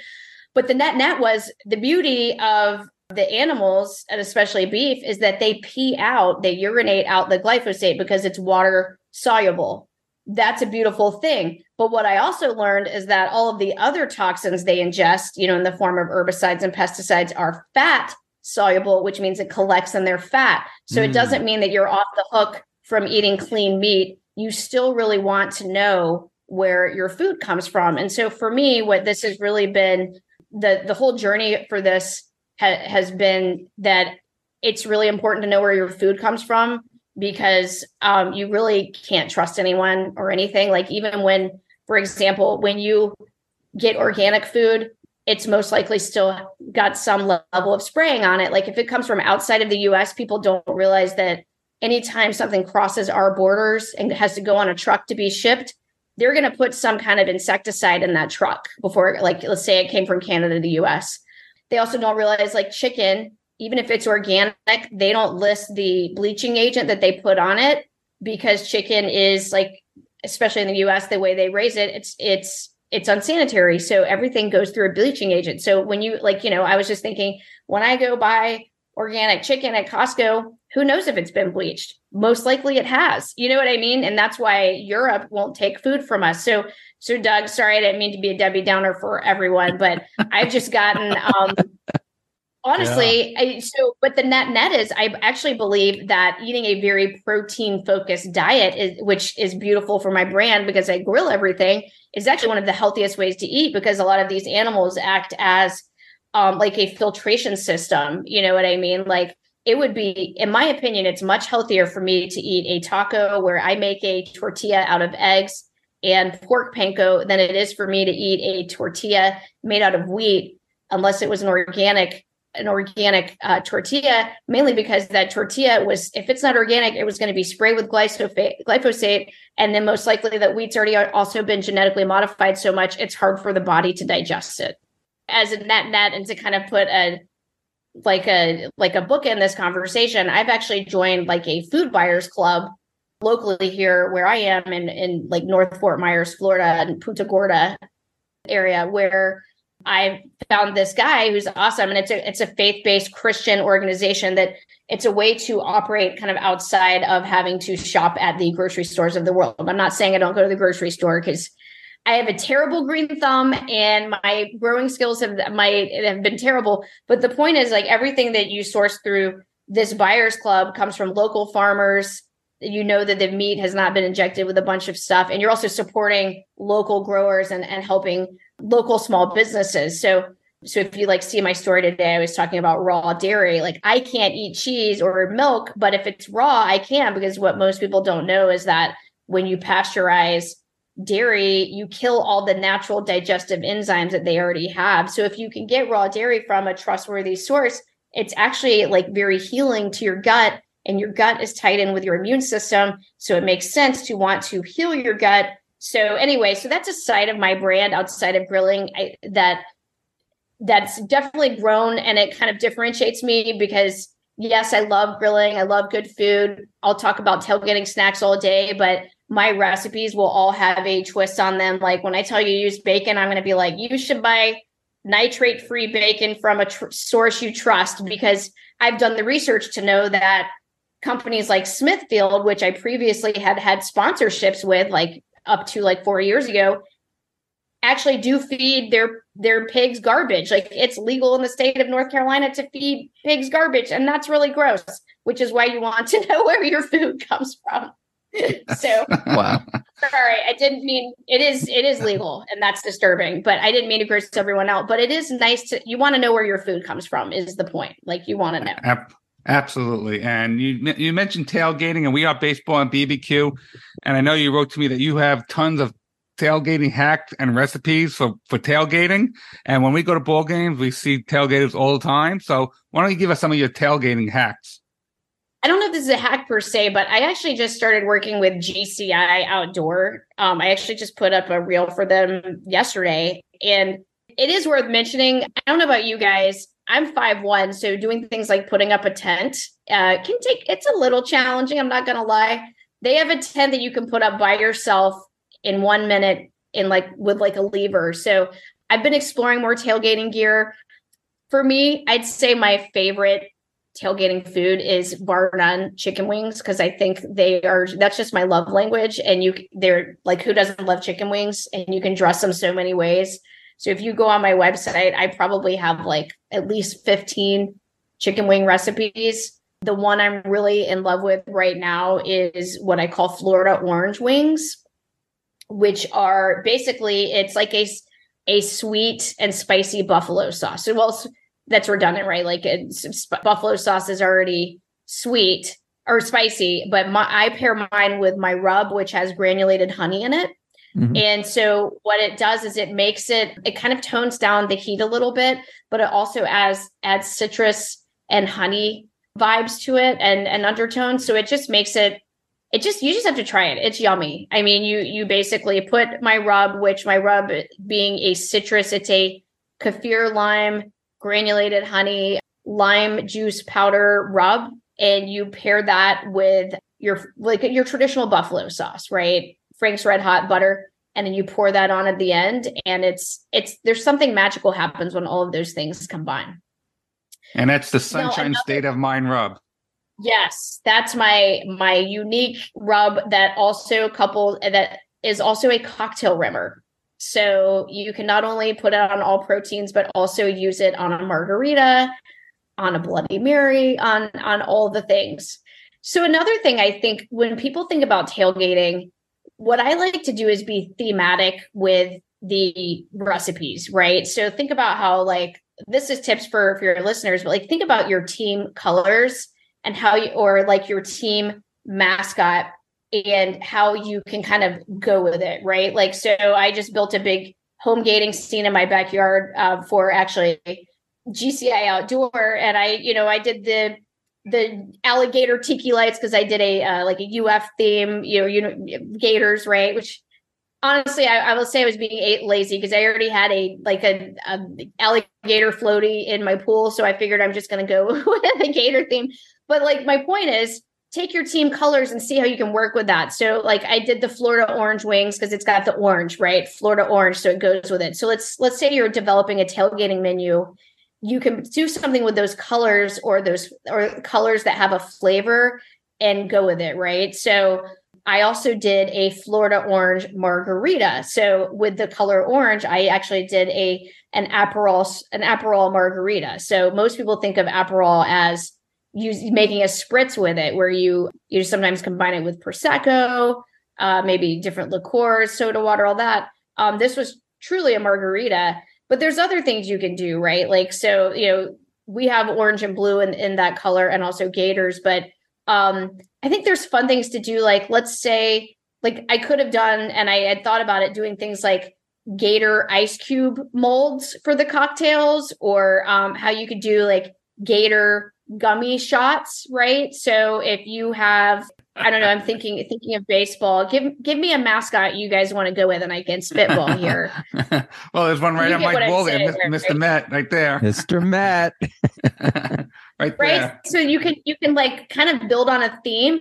But the net net was the beauty of the animals, and especially beef, is that they pee out, they urinate out the glyphosate because it's water soluble. That's a beautiful thing. But what I also learned is that all of the other toxins they ingest, you know, in the form of herbicides and pesticides are fat soluble, which means it collects in their fat. So it Mm. doesn't mean that you're off the hook from eating clean meat. You still really want to know where your food comes from. And so for me, what this has really been the the whole journey for this ha- has been that it's really important to know where your food comes from because um, you really can't trust anyone or anything. Like even when, for example, when you get organic food, it's most likely still got some level of spraying on it. Like if it comes from outside of the US, people don't realize that anytime something crosses our borders and has to go on a truck to be shipped, they're going to put some kind of insecticide in that truck before, like, let's say it came from Canada to the US. They also don't realize, like, chicken, even if it's organic, they don't list the bleaching agent that they put on it because chicken is like, especially in the US, the way they raise it, it's, it's, it's unsanitary. So everything goes through a bleaching agent. So when you like, you know, I was just thinking when I go buy organic chicken at Costco, who knows if it's been bleached? Most likely it has. You know what I mean? And that's why Europe won't take food from us. So so Doug, sorry I didn't mean to be a Debbie Downer for everyone, but I've just gotten um honestly I, so but the net net is i actually believe that eating a very protein focused diet is which is beautiful for my brand because i grill everything is actually one of the healthiest ways to eat because a lot of these animals act as um, like a filtration system you know what i mean? Like it would be in my opinion it's much healthier for me to eat a taco where i make a tortilla out of eggs and pork panko than it is for me to eat a tortilla made out of wheat, unless it was an organic an organic uh, tortilla, mainly because that tortilla was, if it's not organic, it was going to be sprayed with glyphosate, glyphosate, and then most likely that wheat's already also been genetically modified so much it's hard for the body to digest it. As a net net, and to kind of put a like a like a book in this conversation, I've actually joined like a food buyers club locally here where I am in in like North Fort Myers, Florida, and Punta Gorda area where I found this guy who's awesome, and it's a it's a faith based Christian organization that it's a way to operate kind of outside of having to shop at the grocery stores of the world. I'm not saying I don't go to the grocery store because I have a terrible green thumb and my growing skills have my have been terrible. But the point is like everything that you source through this buyers club comes from local farmers. You know that the meat has not been injected with a bunch of stuff, and you're also supporting local growers and, and helping local small businesses. So so if you like see my story today, I was talking about raw dairy. Like I can't eat cheese or milk, but if it's raw, I can because what most people don't know is that when you pasteurize dairy, you kill all the natural digestive enzymes that they already have. So if you can get raw dairy from a trustworthy source, it's actually like very healing to your gut and your gut is tied in with your immune system. So it makes sense to want to heal your gut. So anyway, so that's a side of my brand outside of grilling I, that that's definitely grown and it kind of differentiates me because yes, I love grilling. I love good food. I'll talk about tailgating snacks all day, but my recipes will all have a twist on them. Like when I tell you use bacon, I'm going to be like, you should buy nitrate free bacon from a tr- source you trust because I've done the research to know that companies like Smithfield, which I previously had had sponsorships with, like up to like four years ago, actually do feed their their pigs garbage. Like it's legal in the state of North Carolina to feed pigs garbage, and that's really gross. Which is why you want to know where your food comes from. so Wow. sorry, I didn't mean it is it is legal and that's disturbing, but I didn't mean to gross everyone out. But it is nice to you want to know where your food comes from is the point. Like you want to know. Ab- Absolutely. And you you mentioned tailgating, and we are baseball and BBQ. And I know you wrote to me that you have tons of tailgating hacks and recipes for, for tailgating. And when we go to ball games, we see tailgaters all the time. So why don't you give us some of your tailgating hacks? I don't know if this is a hack per se, but I actually just started working with GCI Outdoor. Um, I actually just put up a reel for them yesterday, and it is worth mentioning. I don't know about you guys. I'm five one, so doing things like putting up a tent uh, can take. It's a little challenging. I'm not gonna lie. They have a tent that you can put up by yourself in one minute, in like with like a lever. So I've been exploring more tailgating gear. For me, I'd say my favorite tailgating food is bar none chicken wings because I think they are that's just my love language and you they're like who doesn't love chicken wings and you can dress them so many ways. So if you go on my website, I probably have like at least 15 chicken wing recipes. The one I'm really in love with right now is what I call Florida orange wings, which are basically it's like a a sweet and spicy buffalo sauce. Well that's redundant, right? Like it's, buffalo sauce is already sweet or spicy, but my, I pair mine with my rub, which has granulated honey in it. Mhm. And so what it does is it makes it, it kind of tones down the heat a little bit, but it also adds adds citrus and honey vibes to it and and undertones. So it just makes it it just you just have to try it. It's yummy. I mean, you you basically put my rub, which my rub being a citrus, it's a kaffir lime granulated honey, lime juice powder rub, and you pair that with your like your traditional buffalo sauce, right? Frank's Red Hot butter, and then you pour that on at the end, and it's it's there's something magical happens when all of those things combine. And that's the Sunshine another- State of Mind rub. Yes, that's my my unique rub that also coupled that is also a cocktail rimmer. So you can not only put it on all proteins, but also use it on a margarita, on a Bloody Mary, on on all the things. So another thing I think when people think about tailgating, what I like to do is be thematic with the recipes, right? So think about how like this is tips for for your listeners, but like think about your team colors and how you or like your team mascot and how you can kind of go with it, right? Like, so I just built a big home gating scene in my backyard uh, for actually GCI outdoor, and I, you know, I did the the alligator tiki lights because I did a uh, like a UF theme, you know, you know, gators, right? Which honestly, I, I will say I was being lazy because I already had a like a, a, alligator floaty in my pool, so I figured I'm just going to go with a gator theme. But like my point is, take your team colors and see how you can work with that. So like I did the Florida orange wings because it's got the orange, right? Florida orange, so it goes with it. So let's let's say you're developing a tailgating menu you can do something with those colors or those or colors that have a flavor and go with it, right? So I also did a Florida orange margarita. So with the color orange, I actually did a an Aperol an Aperol margarita. So most people think of Aperol as using making a spritz with it, where you you sometimes combine it with prosecco, uh, maybe different liqueurs, soda water, all that. Um, this was truly a margarita, but there's other things you can do, right? Like, so, you know, we have orange and blue in, in that color and also gators, but um, I think there's fun things to do. Like, let's say, like I could have done, and I had thought about it doing things like gator ice cube molds for the cocktails, or um, how you could do like gator gummy shots, right? So if you have I don't know. I'm thinking thinking of baseball. Give give me a mascot you guys want to go with, and I can spitball here. well, there's one right You on get my what I'm wall there, Mr. right? Matt, right there, Mr. Matt. right there. right there. so you can you can like kind of build on a theme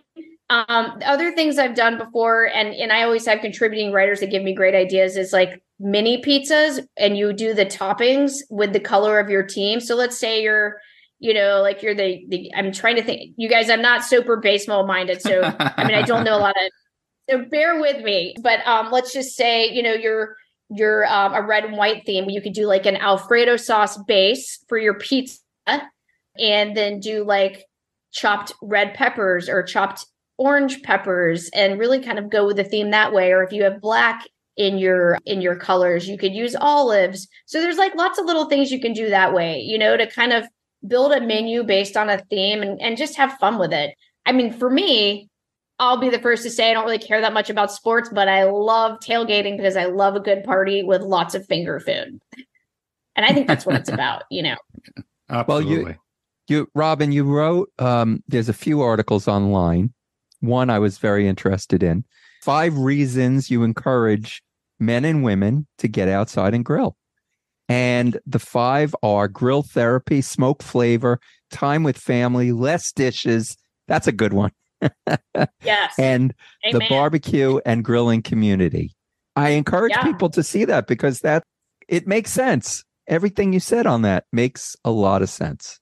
um other things i've done before and and i always have contributing writers that give me great ideas is like mini pizzas and you do the toppings with the color of your team so let's say you're you know like you're the, the i'm trying to think you guys i'm not super baseball minded so i mean i don't know a lot of so bear with me but um let's just say you know you're you're um, a red and white theme you could do like an alfredo sauce base for your pizza and then do like chopped red peppers or chopped orange peppers and really kind of go with the theme that way or if you have black in your in your colors you could use olives. So there's like lots of little things you can do that way you know to kind of build a menu based on a theme and, and just have fun with it i mean for me i'll be the first to say i don't really care that much about sports but i love tailgating because i love a good party with lots of finger food and i think that's what it's about you know Well, you- You, Robyn, you wrote, um, there's a few articles online. One I was very interested in. Five reasons you encourage men and women to get outside and grill. And the five are grill therapy, smoke flavor, time with family, less dishes. That's a good one. yes And the barbecue and grilling community. I encourage Yeah. people to see that because that it makes sense. Everything you said on that makes a lot of sense.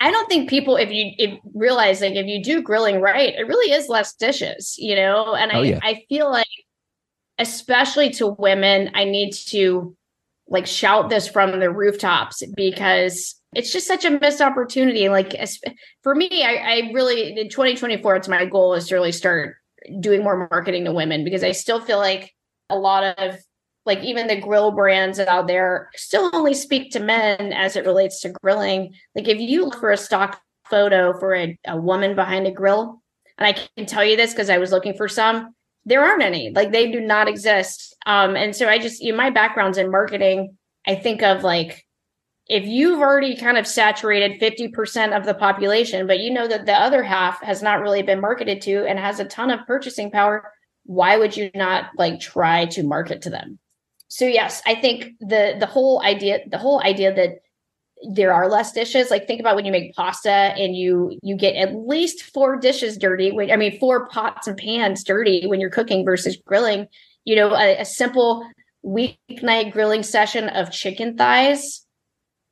I don't think people, if you if realize like if you do grilling right, it really is less dishes, you know. And oh, I Oh, yeah. I feel like, especially to women, I need to like shout this from the rooftops because it's just such a missed opportunity. Like for me, I, I really in 2024, it's my goal is to really start doing more marketing to women because I still feel like a lot of like even the grill brands out there still only speak to men as it relates to grilling. Like if you look for a stock photo for a, a woman behind a grill, and I can tell you this because I was looking for some, there aren't any. Like they do not exist. Um, and so I just you know, my background's in marketing. I think of like if you've already kind of saturated 50% of the population, but you know that the other half has not really been marketed to and has a ton of purchasing power, why would you not like try to market to them? So yes, I think the the whole idea the whole idea that there are less dishes. Like think about when you make pasta and you you get at least four dishes dirty when i mean four pots and pans dirty when you're cooking versus grilling. You know a, a simple weeknight grilling session of chicken thighs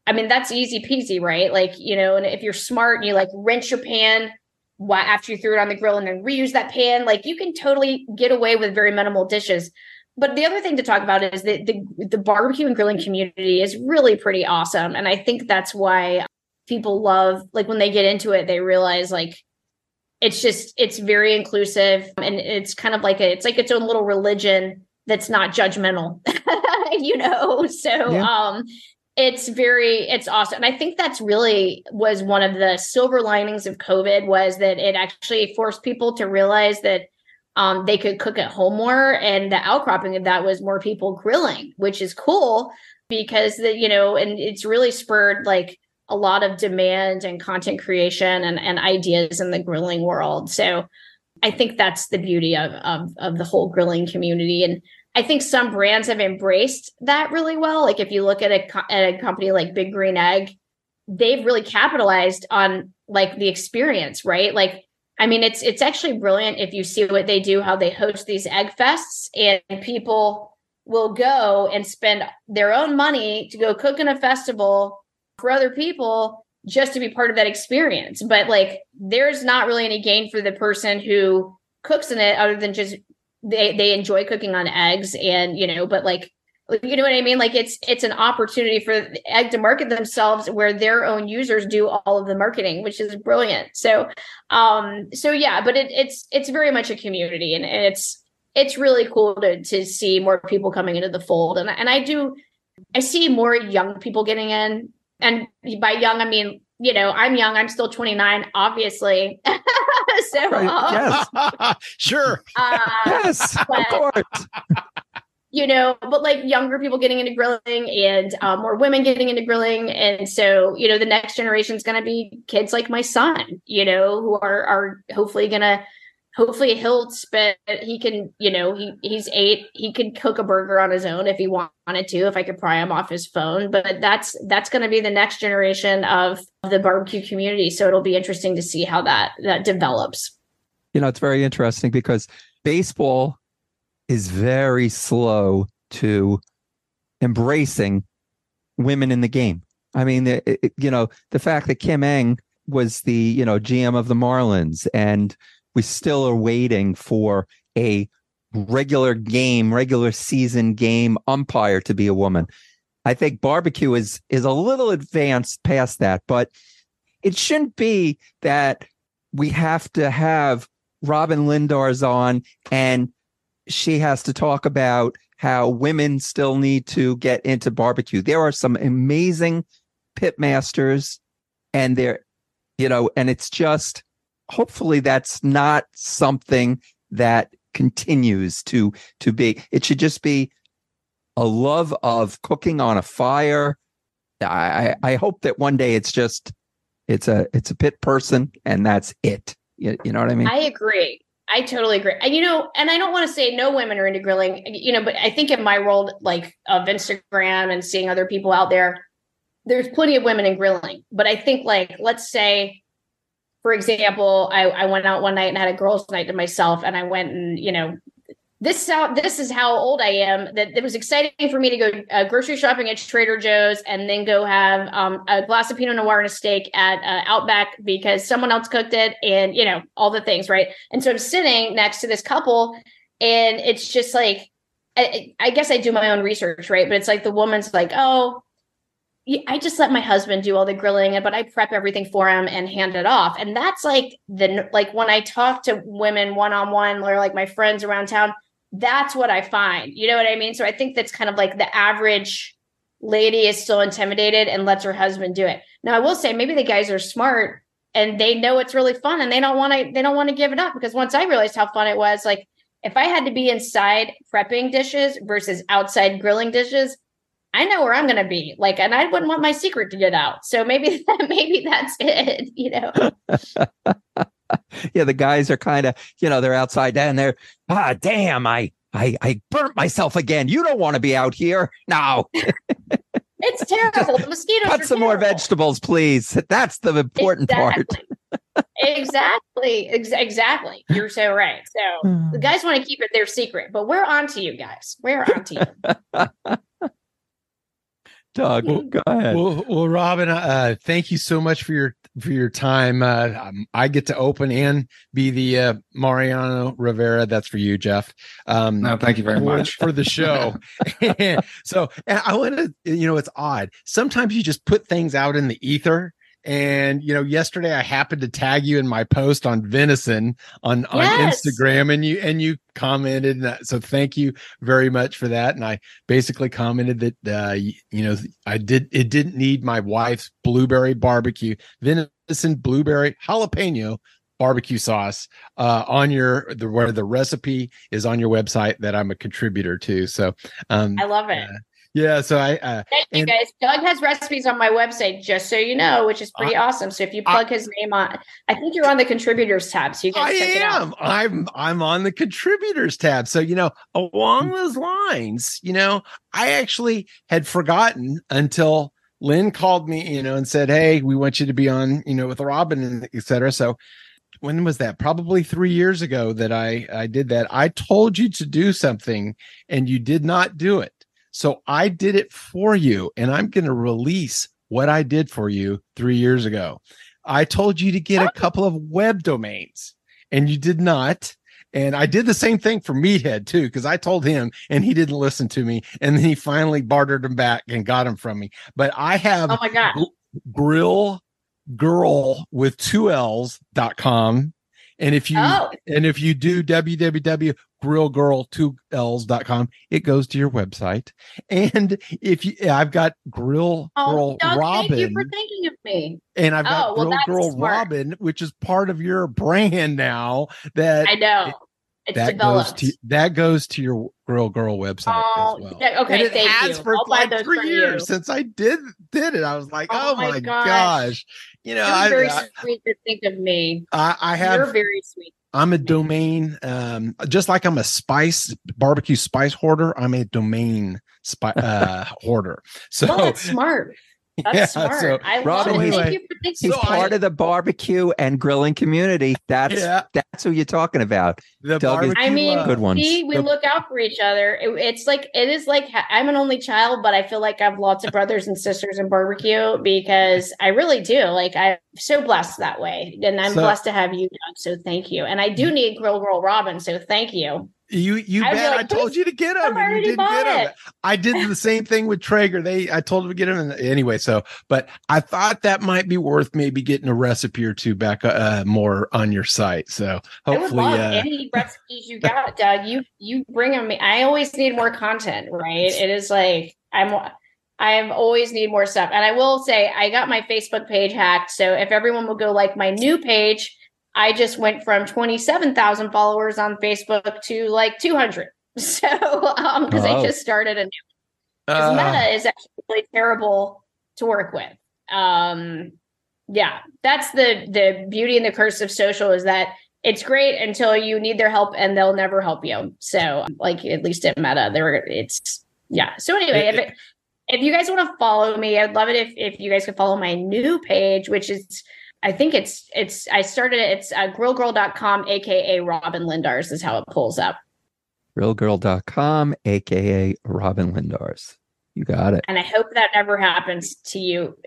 i mean that's easy peasy right? Like you know and if you're smart and you like rinse your pan after you threw it on the grill and then reuse that pan like you can totally get away with very minimal dishes but the other thing to talk about is that the the barbecue and grilling community is really pretty awesome. And i think that's why people love like when they get into it they realize like it's just it's very inclusive and it's kind of like a, it's like its own little religion that's not judgmental you know? So Yeah. um it's very it's awesome. And i think that's really was one of the silver linings of covid was that it actually forced people to realize that um, they could cook at home more. And the outcropping of that was more people grilling, which is cool because the, you know, and it's really spurred like a lot of demand and content creation and, and ideas in the grilling world. So I think that's the beauty of, of of the whole grilling community. And I think some brands have embraced that really well. Like if you look at a, at a company like Big Green Egg, they've really capitalized on like the experience, right? Like I mean, it's it's actually brilliant if you see what they do, how they host these egg fests, and people will go and spend their own money to go cook in a festival for other people just to be part of that experience. But like, there's not really any gain for the person who cooks in it, other than just they they enjoy cooking on eggs, and you know, but like you know what I mean? Like it's it's an opportunity for egg to market themselves where their own users do all of the marketing, which is brilliant. So um so yeah, but it, it's it's very much a community and, and it's it's really cool to to see more people coming into the fold. And and I do I see more young people getting in. And by young I mean, you know, I'm young, I'm still 29, obviously. so Right, um, yes. sure. uh, Yes, of course. You know, but like younger people getting into grilling and um, more women getting into grilling. And so, you know, the next generation is going to be kids like my son, you know, who are, are hopefully going to, hopefully he'll spend, he can, you know, he, he's eight, he could cook a burger on his own if he wanted to, if I could pry him off his phone, but that's, that's going to be the next generation of the barbecue community. So it'll be interesting to see how that, that develops. You know, it's very interesting because baseball is very slow to embracing women in the game. I mean, it, it- you know, the fact that Kim Ng was the, you know, GM of the Marlins and we still are waiting for a regular game, regular season game umpire to be a woman. I think barbecue is is a little advanced past that, but it shouldn't be that we have to have Robyn Lindars on and she has to talk about how women still need to get into barbecue. There are some amazing pit masters and they're, you know, and it's just hopefully that's not something that continues to to be. It should just be a love of cooking on a fire. I I hope that one day it's just it's a it's a pit person and that's it. You, you know what I mean? I agree. I totally agree. And you know, and I don't want to say no women are into grilling, you know, but I think in my world, like of Instagram and seeing other people out there, there's plenty of women in grilling. But I think like let's say, for example, I, I went out one night and had a girls' night to myself, and I went and you know, this is how this is how old I am. That it was exciting for me to go uh, grocery shopping at Trader Joe's and then go have um, a glass of Pinot Noir and a steak at uh, Outback because someone else cooked it, and you know all the things, right? And so I'm sitting next to this couple, and it's just like, I, I guess I do my own research, right? But it's like the woman's like, oh. I just let my husband do all the grilling, but I prep everything for him and hand it off. And that's like the like when I talk to women one on one or like my friends around town, that's what I find. You know what I mean? So I think that's kind of like the average lady is still intimidated and lets her husband do it. Now I will say maybe the guys are smart and they know it's really fun and they don't want to they don't want to give it up because once I realized how fun it was, like if I had to be inside prepping dishes versus outside grilling dishes, I know where I'm going to be. Like, and I wouldn't want my secret to get out. So maybe that, maybe that's it. You know, yeah, the guys are kind of, you know, they're outside and they're, ah, damn, I, I, I burnt myself again. You don't want to be out here. No, it's terrible. The mosquitoes. cut some more vegetables, please. That's the important part. exactly. Ex- exactly. You're so right. So the guys want to keep it their secret, but we're on to you guys. We're on to you. Doug, Well- go ahead. Well, well, Robyn, uh, thank you so much for your for your time. Uh, um, I get to open and be the uh, Mariano Rivera. That's for you, Jeff. Um, No, thank you very for, much. for the show. so, and I want to, you know, it's odd. Sometimes you just put things out in the ether. And you know, yesterday I happened to tag you in my post on venison on on Instagram, and you and you commented. That, so thank you very much for that. And I basically commented that uh, y- you know I did it didn't need my wife's blueberry barbecue venison blueberry jalapeno barbecue sauce uh, on your the where the recipe is on your website that I'm a contributor to. So um, I love it. uh, yeah, so I uh, Thank you and- guys. Doug has recipes on my website, just so you know, which is pretty awesome. So if you plug his name on, I think you're on the contributors tab, so you I guys check it out. am. I'm I'm on the contributors tab. So, you know, along those lines, you know, I actually had forgotten until Lynn called me, you know, and said, Hey, we want you to be on, you know, with Robyn and et cetera. So when was that? Probably three years ago that I I did that. I told you to do something and you did not do it. So I did it for you, and I'm going to release what I did for you three years ago. I told you to get a oh. couple of web domains, and you did not. And I did the same thing for Meathead too, because I told him and he didn't listen to me. And then he finally bartered them back and got them from me. But I have Oh my god! grill girl with two L's dot com. And if you Oh, and if you do www.grillgirl2ls.com, it goes to your website. And if you, I've got Grill oh, Girl Doug, Robyn, thank you for thinking of me. and I've got Oh, Grill that's Girl smart. Robyn, which is part of your brand now. That I know it's that developed. goes to that goes to your Grill Girl website Oh, as well. yeah, okay, and it thank has you. for I'll like three years you. since I did did it. I was like, Oh oh, my my gosh. gosh. You know, I, very I, sweet to think of me. I I have You're very sweet. I'm a domain, um, just like I'm a spice barbecue spice hoarder. I'm a domain spi- uh, hoarder. So Well, that's smart. That's yeah, smart. so I Robyn, love it. he's- Thank you for thinking He's So of me. part of the barbecue and grilling community. That's Yeah. that's who you're talking about. the Doug is- barbecue, I mean, uh, Good ones. see, we The- look out for each other. It- it's like it is like I'm an only child, but I feel like I have lots of brothers and sisters in barbecue because I really do. Like I'm so blessed that way, and I'm So- blessed to have you, Doug. So thank you. And I do need Grill Girl Robyn, so thank you. You you I'd bet like, I told you to get them and you didn't get them. it. I did the same thing with Traeger. They I told them to get them and anyway. So, but I thought that might be worth maybe getting a recipe or two back uh, more on your site. So I would hopefully, love uh, any recipes you got, Doug. You you bring them. I always need more content, right? It is like I'm. I've always need more stuff, and I will say I got my Facebook page hacked. So if everyone will go like my new page, I just went from twenty seven thousand followers on Facebook to like two hundred. So um, because Oh. I just started a new because uh, Meta is actually really terrible to work with. Um, yeah, that's the the beauty and the curse of social is that it's great until you need their help and they'll never help you. So, like at least at Meta, there it's yeah. So anyway, if it, if you guys want to follow me, I'd love it if if you guys could follow my new page, which is I think it's it's I started it. It's uh, grillgirl.com, aka Robyn Lindars is how it pulls up. Grillgirl.com, aka Robyn Lindars. You got it. and I hope that never happens to you.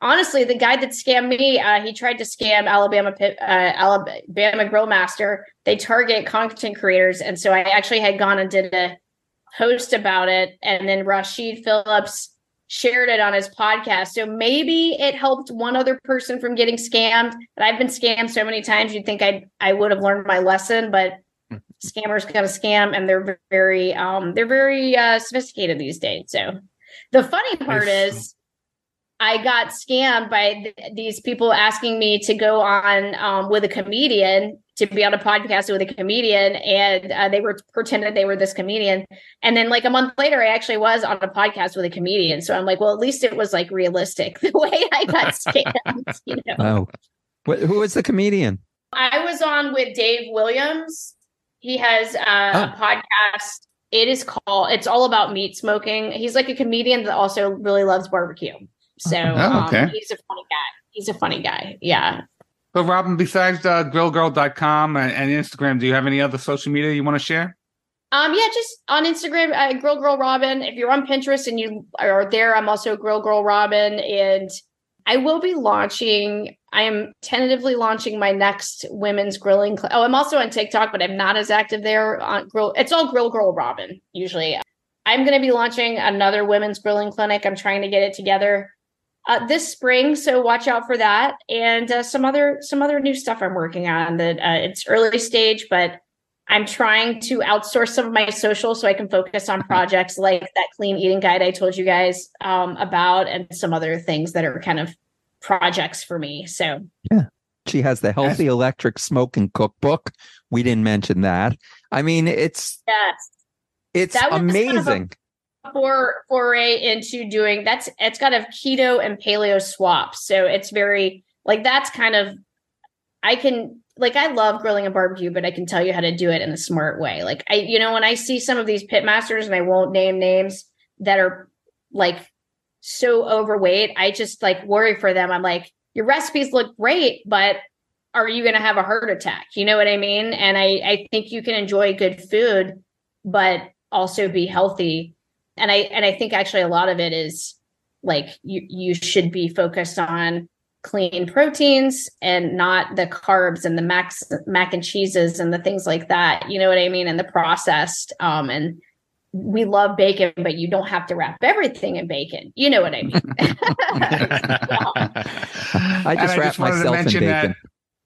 Honestly, the guy that scammed me, uh, he tried to scam Alabama uh, Alabama Grill Master. They target content creators, and so I actually had gone and did a post about it, and then Rasheed Philips shared it on his podcast. So maybe it helped one other person from getting scammed. But I've been scammed so many times, you'd think I I would have learned my lesson, but scammers gonna scam and they're very um they're very uh sophisticated these days so the funny part is i got scammed by th- these people asking me to go on um with a comedian to be on a podcast with a comedian and uh, they were pretended they were this comedian and then like a month later i actually was on a podcast with a comedian so i'm like well at least it was like realistic the way i got scammed you know Oh, Wh- who was the comedian? I was on with Dave Williams. He has uh, a Oh. podcast. It is called. It's all about meat smoking. He's like a comedian that also really loves barbecue. So Oh, okay. um, he's a funny guy. He's a funny guy. Yeah. So, Robyn, besides uh, grillgirl.com and, and Instagram, do you have any other social media you want to share? Um. Yeah. Just on Instagram, uh, Grill Girl Robyn. If you're on Pinterest and you are there, I'm also Grill Girl Robyn, and I will be launching. I am tentatively launching my next women's grilling. Cl- oh, I'm also on TikTok, but I'm not as active there. On Grill, it's all Grill Girl Robyn usually. I'm going to be launching another women's grilling clinic. I'm trying to get it together uh, this spring, so watch out for that, and uh, some other some other new stuff I'm working on. That uh, it's early stage, but I'm trying to outsource some of my social so I can focus on projects like that clean eating guide I told you guys um, about, and some other things that are kind of projects for me. So yeah. She has the healthy electric smoking cookbook. We didn't mention that. I mean, it's Yes. it's That was kind of a- amazing. For foray into doing that's it's got a keto and paleo swap. So it's very like that's kind of I can like I love grilling and barbecue, but I can tell you how to do it in a smart way. Like I, you know, when I see some of these pit masters and I won't name names that are like so overweight, I just like worry for them. I'm like, your recipes look great, but are you gonna have a heart attack? You know what I mean? And I, I think you can enjoy good food, but also be healthy. And I and I think actually a lot of it is like you you should be focused on clean proteins and not the carbs and the max mac and cheeses and the things like that. You know what I mean? And the processed. Um, and we love bacon, but you don't have to wrap everything in bacon. You know what I mean? I And just wrap wanted to myself in mention that- bacon.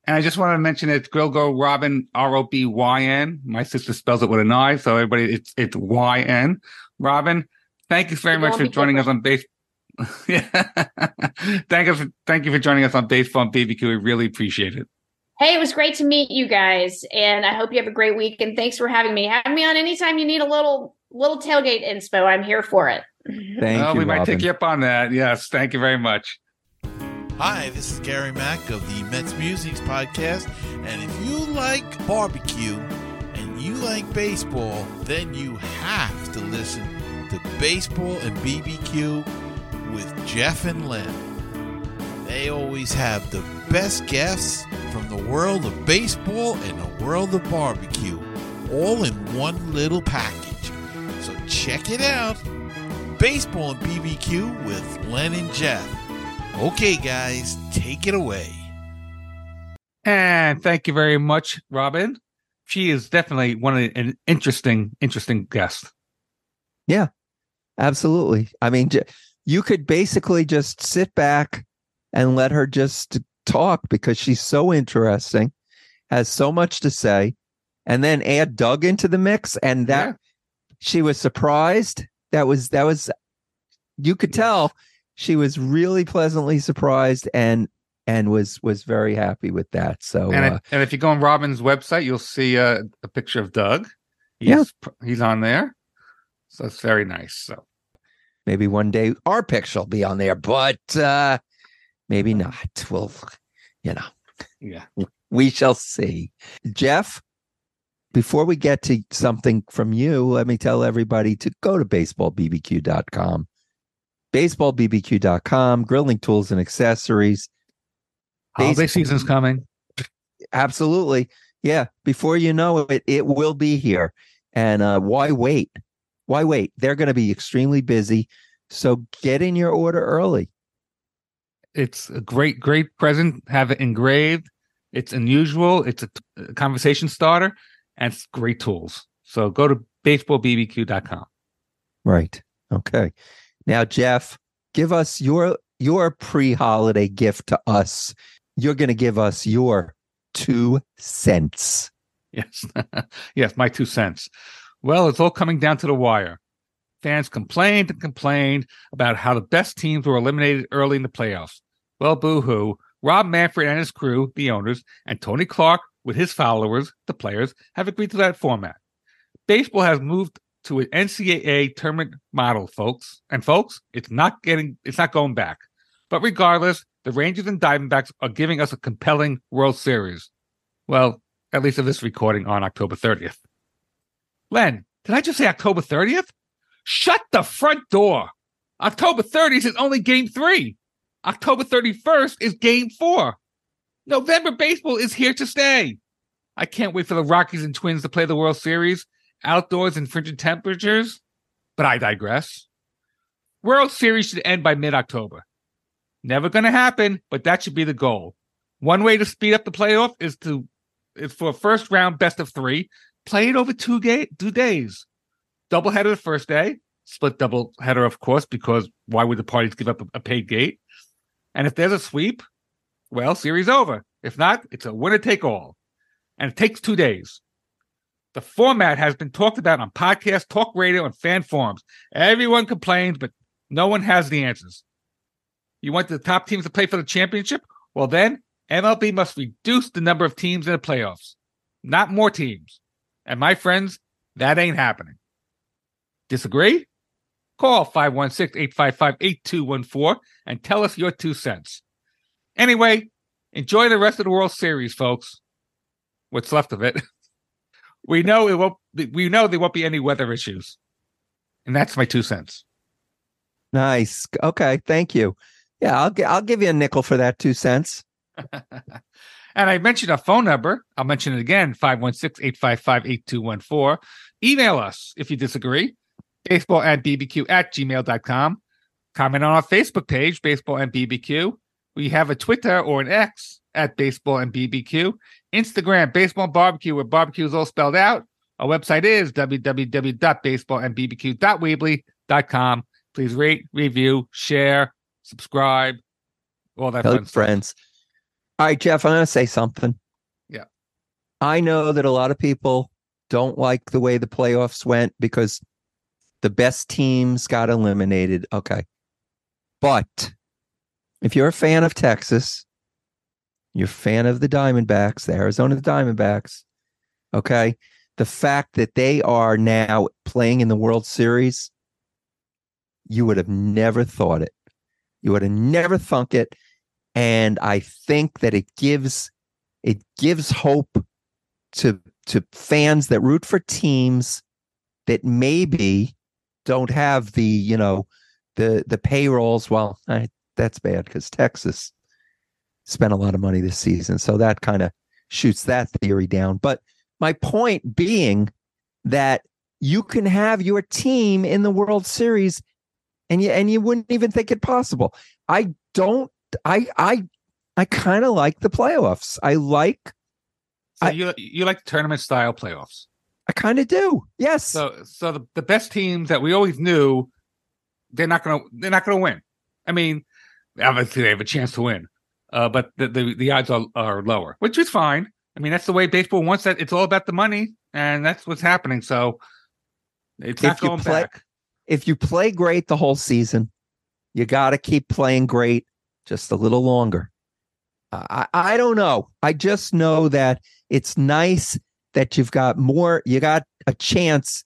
and I just want to mention it's Grill Girl Robyn R O B Y N. My sister spells it with an I, so everybody it's it's Y N. Robyn, thank you very You much for joining us on base. yeah, thank you for thank you for joining us on Baseball and BBQ. We really appreciate it. Hey, it was great to meet you guys, and I hope you have a great week. And thanks for having me. Have me on anytime you need a little little tailgate inspo. I'm here for it. Thank well, you, we might Robyn. take you up on that. Yes, thank you very much. Hi, this is Gary Mack of the Mets Musings podcast. And if you like barbecue and you like baseball, then you have to listen to Baseball and BBQ with Jeff and Len. They always have the best guests from the world of baseball and the world of barbecue, all in one little package. So check it out Baseball and BBQ with Len and Jeff. Okay, guys, take it away. And thank you very much, Robyn. She is definitely one of an interesting, interesting guest. Yeah, absolutely. I mean, j- you could basically just sit back and let her just talk because she's so interesting, has so much to say, and then add Doug into the mix, and that Yeah. she was surprised. That was that was you could tell she was really pleasantly surprised and and was was very happy with that. So and, uh, if, and if you go on Robyn's website, you'll see uh, a picture of Doug. He's, Yeah. he's on there, so it's very nice. So maybe one day our picture will be on there, but uh maybe not. We'll you know. yeah, we shall see. Jeff, before we get to something from you, let me tell everybody to go to baseballbbq.com. Baseballbbq.com, grilling tools and accessories. Holiday season's coming. Absolutely. Yeah. Before you know it, it will be here. And uh, why wait? Why wait? They're going to be extremely busy. So get in your order early. It's a great, great present. Have it engraved. It's unusual. It's a, t- a conversation starter, and it's great tools. So go to baseballbbq.com. Right. Okay. Now, Jeff, give us your your pre-holiday gift to us. You're going to give us your two cents. Yes. yes, my two cents. Well, it's all coming down to the wire. Fans complained and complained about how the best teams were eliminated early in the playoffs. Well, boo hoo. Rob Manfred and his crew, the owners, and Tony Clark with his followers, the players, have agreed to that format. Baseball has moved to an NCAA tournament model, folks. And folks, it's not getting it's not going back. But regardless, the Rangers and Diamondbacks are giving us a compelling World Series. Well, at least of this recording on October 30th. Len, did I just say October 30th? Shut the front door. October 30th is only game three. October 31st is game four. November baseball is here to stay. I can't wait for the Rockies and Twins to play the World Series outdoors in frigid temperatures, but I digress. World Series should end by mid October. Never going to happen, but that should be the goal. One way to speed up the playoff is to is for a first round best of three, play it over two ga- two days. Double header the first day, split double header, of course, because why would the parties give up a, a paid gate? And if there's a sweep, well, series over. If not, it's a winner take all. And it takes two days. The format has been talked about on podcasts, talk radio, and fan forums. Everyone complains, but no one has the answers. You want the top teams to play for the championship? Well, then MLB must reduce the number of teams in the playoffs, not more teams. And my friends, that ain't happening. Disagree? Call 516 855 8214 and tell us your two cents. Anyway, enjoy the rest of the World Series, folks. What's left of it. We know it won't we know there won't be any weather issues. And that's my two cents. Nice. Okay, thank you. Yeah, I'll I'll give you a nickel for that two cents. And I mentioned a phone number. I'll mention it again 516 855 8214. Email us if you disagree. Baseball and BBQ at gmail.com. Comment on our Facebook page, Baseball and BBQ. We have a Twitter or an X at Baseball and BBQ. Instagram, Baseball and Barbecue, where barbecue is all spelled out. Our website is www.baseballandbbq.weebly.com. Please rate, review, share, subscribe, all that Tell fun your stuff. friends. All right, Jeff, I'm going to say something. Yeah. I know that a lot of people don't like the way the playoffs went because the best teams got eliminated. Okay. But if you're a fan of Texas, you're a fan of the Diamondbacks, the Arizona Diamondbacks, okay, the fact that they are now playing in the World Series, you would have never thought it. You would have never thunk it and I think that it gives it gives hope to to fans that root for teams that maybe don't have the you know the the payrolls. Well, I, that's bad because Texas spent a lot of money this season, so that kind of shoots that theory down. But my point being that you can have your team in the World Series, and you and you wouldn't even think it possible. I don't I I I kind of like the playoffs. I like So I- you you like tournament style playoffs. I kind of do. Yes. So so the, the best teams that we always knew they're not gonna they're not gonna win. I mean, obviously they have a chance to win. Uh, but the, the the odds are, are lower, which is fine. I mean, that's the way baseball wants that. It's all about the money, and that's what's happening. So it's not If you going play- back. If you play great the whole season, you got to keep playing great just a little longer. I I don't know. I just know that it's nice that you've got more. You got a chance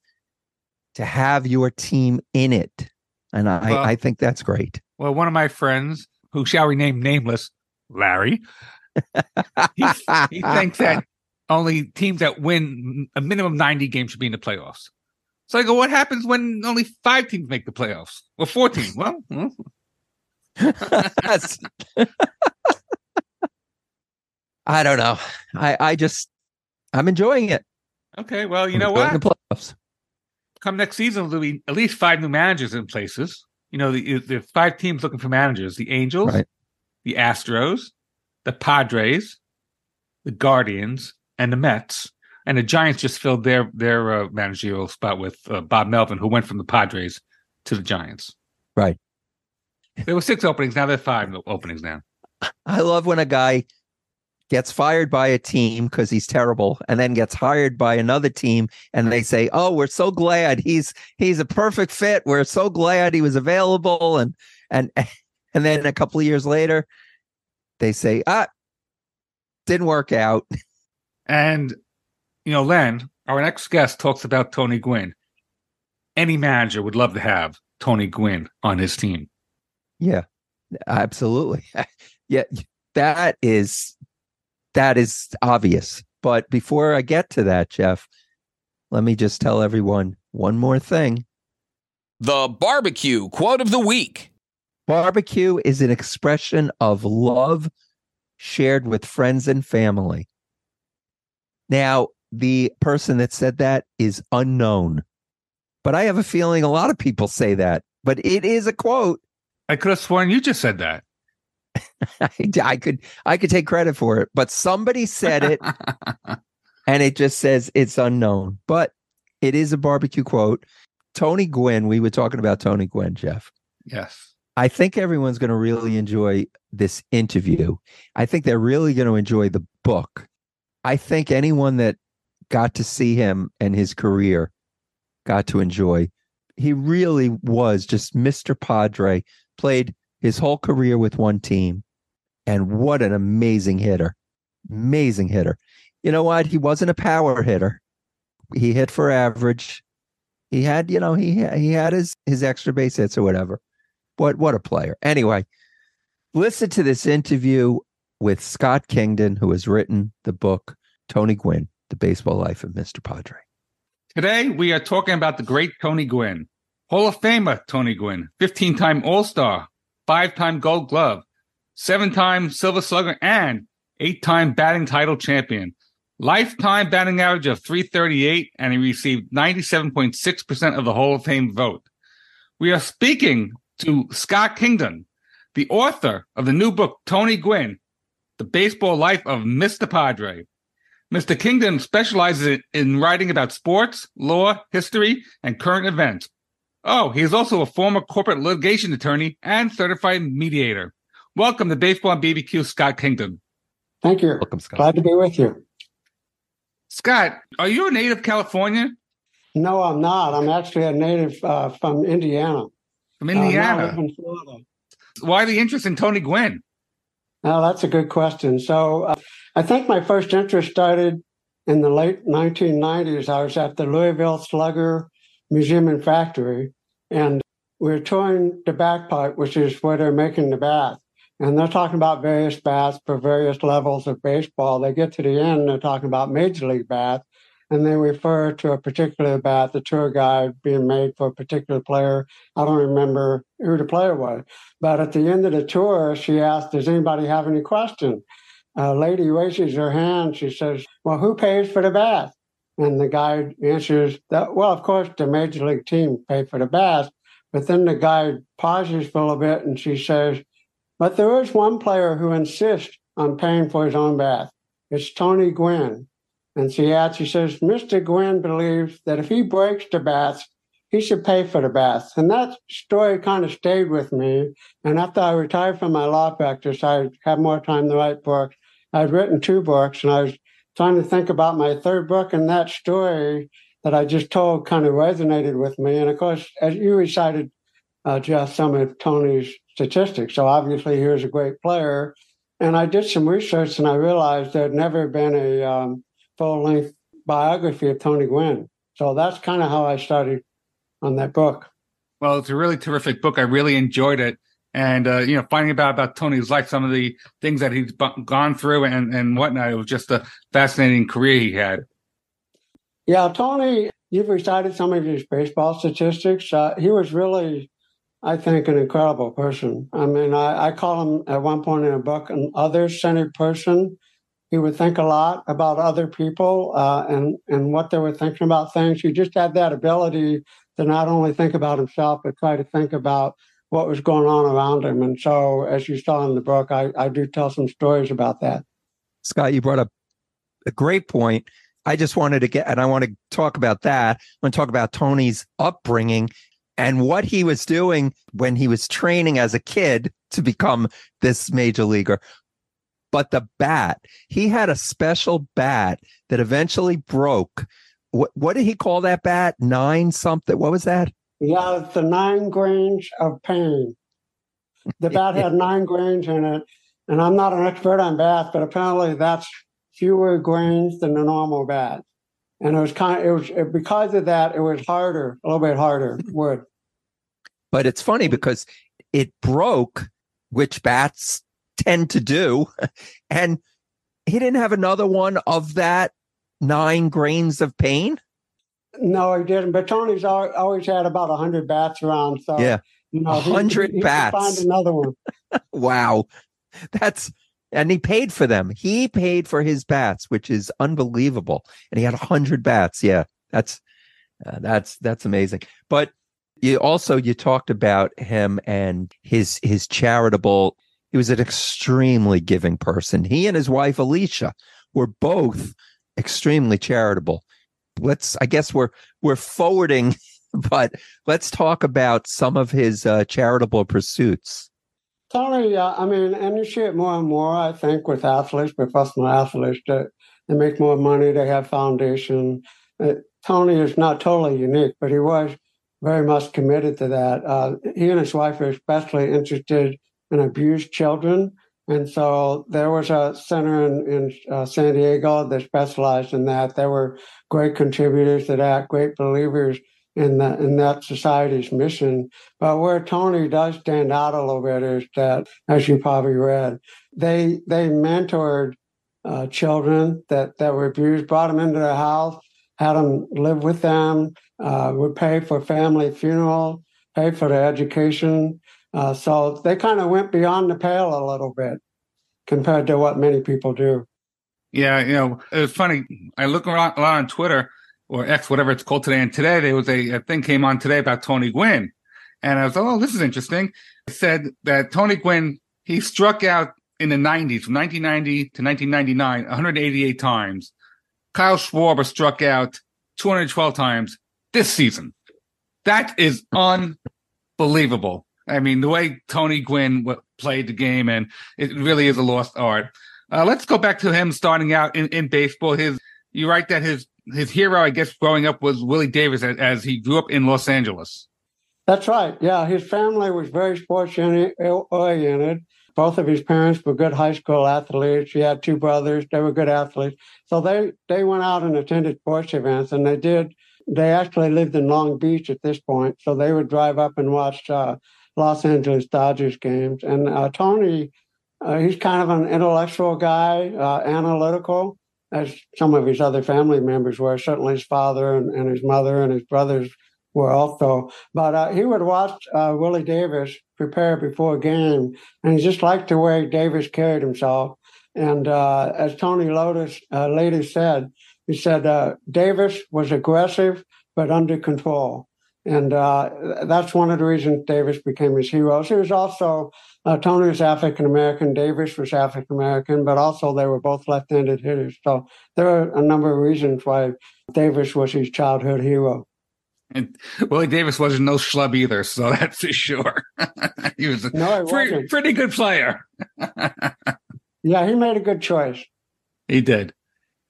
to have your team in it, and I Well- I think that's great. Well, one of my friends, who shall remain nameless, Larry, he, he thinks that only teams that win a minimum 90 games should be in the playoffs. So I go, what happens when only five teams make the playoffs? Well, 14. Well. I don't know. I I just I'm enjoying it. okay. Well, you I'm know what? The playoffs. Come next season, there'll be at least five new managers in places. You know, the, the five teams looking for managers the Angels, Right. the Astros, the Padres, the Guardians, and the Mets. And the Giants just filled their their uh, managerial spot with uh, Bob Melvin, who went from the Padres to the Giants. Right. There were six openings. Now there are five openings now. I love when a guy gets fired by a team because he's terrible and then gets hired by another team and they say, "Oh, we're so glad he's he's a perfect fit. We're so glad he was available." And and and then a couple of years later they say, "Ah, didn't work out." And you know, Len, our next guest talks about Tony Gwynn. Any manager would love to have Tony Gwynn on his team. Yeah. Absolutely. yeah, that is that is obvious. But before I get to that, Jeff, let me just tell everyone one more thing. The barbecue quote of the week. Barbecue is an expression of love shared with friends and family. Now, the person that said that is unknown, but I have a feeling a lot of people say that, but it is a quote. I could have sworn you just said that. I, I could I could take credit for it, but somebody said it and it just says it's unknown, but it is a barbecue quote. Tony Gwynn, we were talking about Tony Gwynn, Jeff. yes. I think everyone's going to really enjoy this interview. I think they're really going to enjoy the book. I think anyone that got to see him and his career got to enjoy. He really was just Mr. Padre, played his whole career with one team. And what an amazing hitter. Amazing hitter. You know what? He wasn't a power hitter. He hit for average. He had, you know, he he had his his extra base hits or whatever. What what a player. Anyway, listen to this interview with Scott Kingdon, who has written the book Tony Gwynn, The Baseball Life of Mr. Padre. Today, we are talking about the great Tony Gwynn, Hall of Famer Tony Gwynn, 15 time All Star, five time Gold Glove, seven time Silver Slugger, and eight time batting title champion. Lifetime batting average of 338, and he received 97.6% of the Hall of Fame vote. We are speaking to Scott Kingdon, the author of the new book, Tony Gwynn, The Baseball Life of Mr. Padre. Mr. Kingdon specializes in writing about sports, law, history, and current events. Oh, he is also a former corporate litigation attorney and certified mediator. Welcome to Baseball and BBQ, Scott Kingdon. Thank you. Welcome, Scott. Glad to be with you. Scott, are you a native California? No, I'm not. I'm actually a native uh, from Indiana. From Uh, now I Indiana. live in Florida. Why the interest in Tony Gwynn? Now, that's a good question. So, uh, I think my first interest started in the late 1990s. I was at the Louisville Slugger Museum and Factory, and we were touring the back part, which is where they're making the bat. And they're talking about various bats for various levels of baseball. They get to the end, they're talking about major league bats, and they refer to a particular bat, the tour guide being made for a particular player. I don't remember who the player was. But at the end of the tour, she asked, Does anybody have any question? A lady raises her hand. She says, Well, who pays for the bath? And the guide answers that, Well, of course, the major league team paid for the bath. But then the guide pauses for a little bit and she says, But there is one player who insists on paying for his own bath. It's Tony Gwynn. And she adds, She says, Mr. Gwynn believes that if he breaks the bath, he should pay for the bath. And that story kind of stayed with me. And after I retired from my law practice, I had more time to write books. I'd written two books and I was trying to think about my third book. And that story that I just told kind of resonated with me. And of course, as you recited, uh, just some of Tony's statistics. So obviously, he was a great player. And I did some research and I realized there had never been a um, full length biography of Tony Gwynn. So that's kind of how I started on that book. Well, it's a really terrific book. I really enjoyed it. And, uh, you know, finding about, about Tony's life, some of the things that he's bu- gone through and, and whatnot, it was just a fascinating career he had. Yeah, Tony, you've recited some of his baseball statistics. Uh, he was really, I think, an incredible person. I mean, I, I call him at one point in a book an other centered person. He would think a lot about other people uh, and, and what they were thinking about things. He just had that ability to not only think about himself, but try to think about what was going on around him. And so, as you saw in the book, I, I do tell some stories about that. Scott, you brought up a great point. I just wanted to get, and I want to talk about that. I want to talk about Tony's upbringing and what he was doing when he was training as a kid to become this major leaguer. But the bat, he had a special bat that eventually broke. What, what did he call that bat? Nine something. What was that? Yeah, it's the nine grains of pain. The bat had nine grains in it. And I'm not an expert on bats, but apparently that's fewer grains than a normal bat. And it was kind of, it was it, because of that, it was harder, a little bit harder wood. But it's funny because it broke, which bats tend to do. And he didn't have another one of that nine grains of pain. No, he didn't. But Tony's always had about 100 bats around. So, Yeah. you know, 100 he, he could bats. find another one. Wow. That's and he paid for them. He paid for his bats, which is unbelievable. And he had 100 bats. Yeah. That's uh, that's that's amazing. But you also you talked about him and his his charitable he was an extremely giving person. He and his wife Alicia were both extremely charitable. Let's I guess we're we're forwarding but let's talk about some of his uh, charitable pursuits. Tony, uh, I mean, and you see it more and more, I think, with athletes, professional athletes, that they make more money, they have foundation. Uh, Tony is not totally unique, but he was very much committed to that. Uh, he and his wife are especially interested in abused children. And so there was a center in, in uh, San Diego that specialized in that. There were great contributors to that, great believers in that in that society's mission. But where Tony does stand out a little bit is that, as you probably read, they they mentored uh, children that that were abused, brought them into the house, had them live with them, uh, would pay for family funeral, pay for their education. Uh, so they kind of went beyond the pale a little bit compared to what many people do. Yeah, you know, it was funny. I look around a lot on Twitter or X, whatever it's called today. And today there was a, a thing came on today about Tony Gwynn. And I was like, oh, this is interesting. It said that Tony Gwynn, he struck out in the 90s, from 1990 to 1999, 188 times. Kyle Schwarber struck out 212 times this season. That is unbelievable. I mean, the way Tony Gwynn w- played the game, and it really is a lost art. Uh, let's go back to him starting out in, in baseball. His, you write that his his hero, I guess, growing up was Willie Davis, as, as he grew up in Los Angeles. That's right. Yeah, his family was very sports oriented. Both of his parents were good high school athletes. He had two brothers; they were good athletes. So they they went out and attended sports events, and they did. They actually lived in Long Beach at this point, so they would drive up and watch uh, Los Angeles Dodgers games. And uh, Tony, uh, he's kind of an intellectual guy, uh, analytical, as some of his other family members were. Certainly, his father and, and his mother and his brothers were also. But uh, he would watch uh, Willie Davis prepare before a game, and he just liked the way Davis carried himself. And uh, as Tony Lotus later said, he said Davis was aggressive but under control. And uh, that's one of the reasons Davis became his hero. He was also, Tony was African American, Davis was African American, but also they were both left handed hitters. So there are a number of reasons why Davis was his childhood hero. And Willie Davis wasn't no schlub either, so that's for sure. he was a no, pretty, pretty good player. yeah, he made a good choice. He did.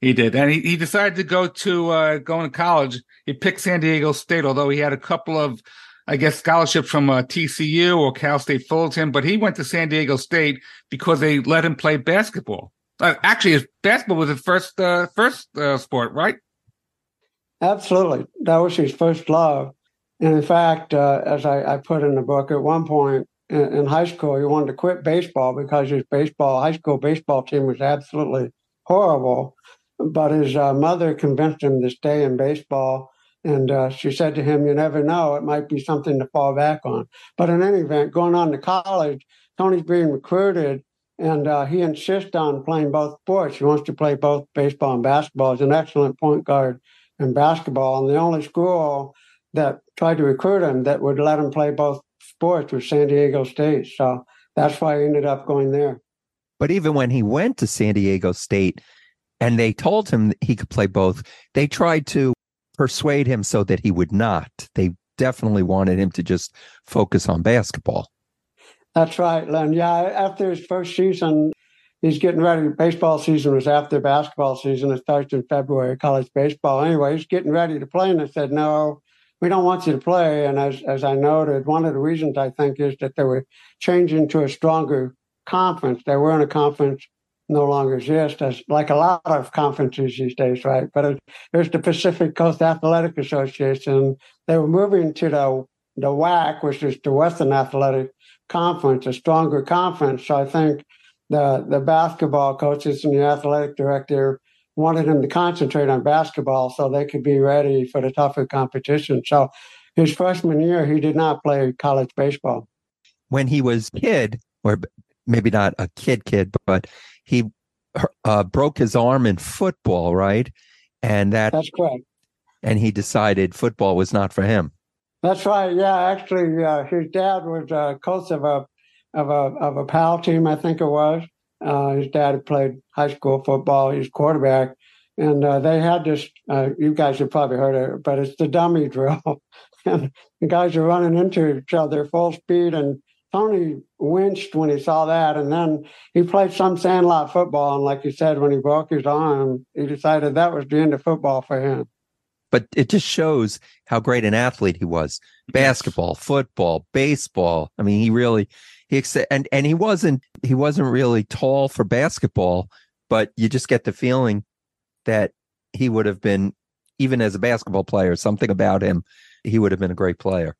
He did. And he, he decided to go to uh, going to college. He picked San Diego State, although he had a couple of, I guess, scholarships from uh, TCU or Cal State Fullerton, but he went to San Diego State because they let him play basketball. Uh, actually, his basketball was his first uh, first uh, sport, right? Absolutely. That was his first love. And in fact, uh, as I, I, put in the book, at one point in, in, high school, he wanted to quit baseball because his baseball, high school baseball team was absolutely horrible. But his uh, mother convinced him to stay in baseball. And uh, she said to him, You never know, it might be something to fall back on. But in any event, going on to college, Tony's being recruited and uh, he insists on playing both sports. He wants to play both baseball and basketball. He's an excellent point guard in basketball. And the only school that tried to recruit him that would let him play both sports was San Diego State. So that's why he ended up going there. But even when he went to San Diego State and they told him he could play both, they tried to persuade him so that he would not. They definitely wanted him to just focus on basketball. That's right, Len. Yeah, after his first season, he's getting ready. Baseball season was after basketball season. It starts in February, college baseball. Anyway, he's getting ready to play, and I said, no, we don't want you to play. And as, as I noted, one of the reasons I think is that they were changing to a stronger conference. They were in a conference no longer exists as like a lot of conferences these days, right? But it, there's the Pacific Coast Athletic Association. They were moving to the the WAC, which is the Western Athletic Conference, a stronger conference. So I think the the basketball coaches and the athletic director wanted him to concentrate on basketball so they could be ready for the tougher competition. So his freshman year, he did not play college baseball. When he was kid, or maybe not a kid kid, but he uh, broke his arm in football, right? And that that's correct. And he decided football was not for him. That's right. Yeah, actually, uh, his dad was a coach of a of a of a PAL team, I think it was. Uh, his dad had played high school football. He's quarterback, and uh, they had this. Uh, you guys have probably heard of it, but it's the dummy drill, and the guys are running into each other full speed. And Tony winced when he saw that, and then he played some sandlot football. And like you said, when he broke his arm, he decided that was the end of football for him but it just shows how great an athlete he was basketball football baseball i mean he really he and and he wasn't he wasn't really tall for basketball, but you just get the feeling that he would have been, even as a basketball player, something about him, he would have been a great player.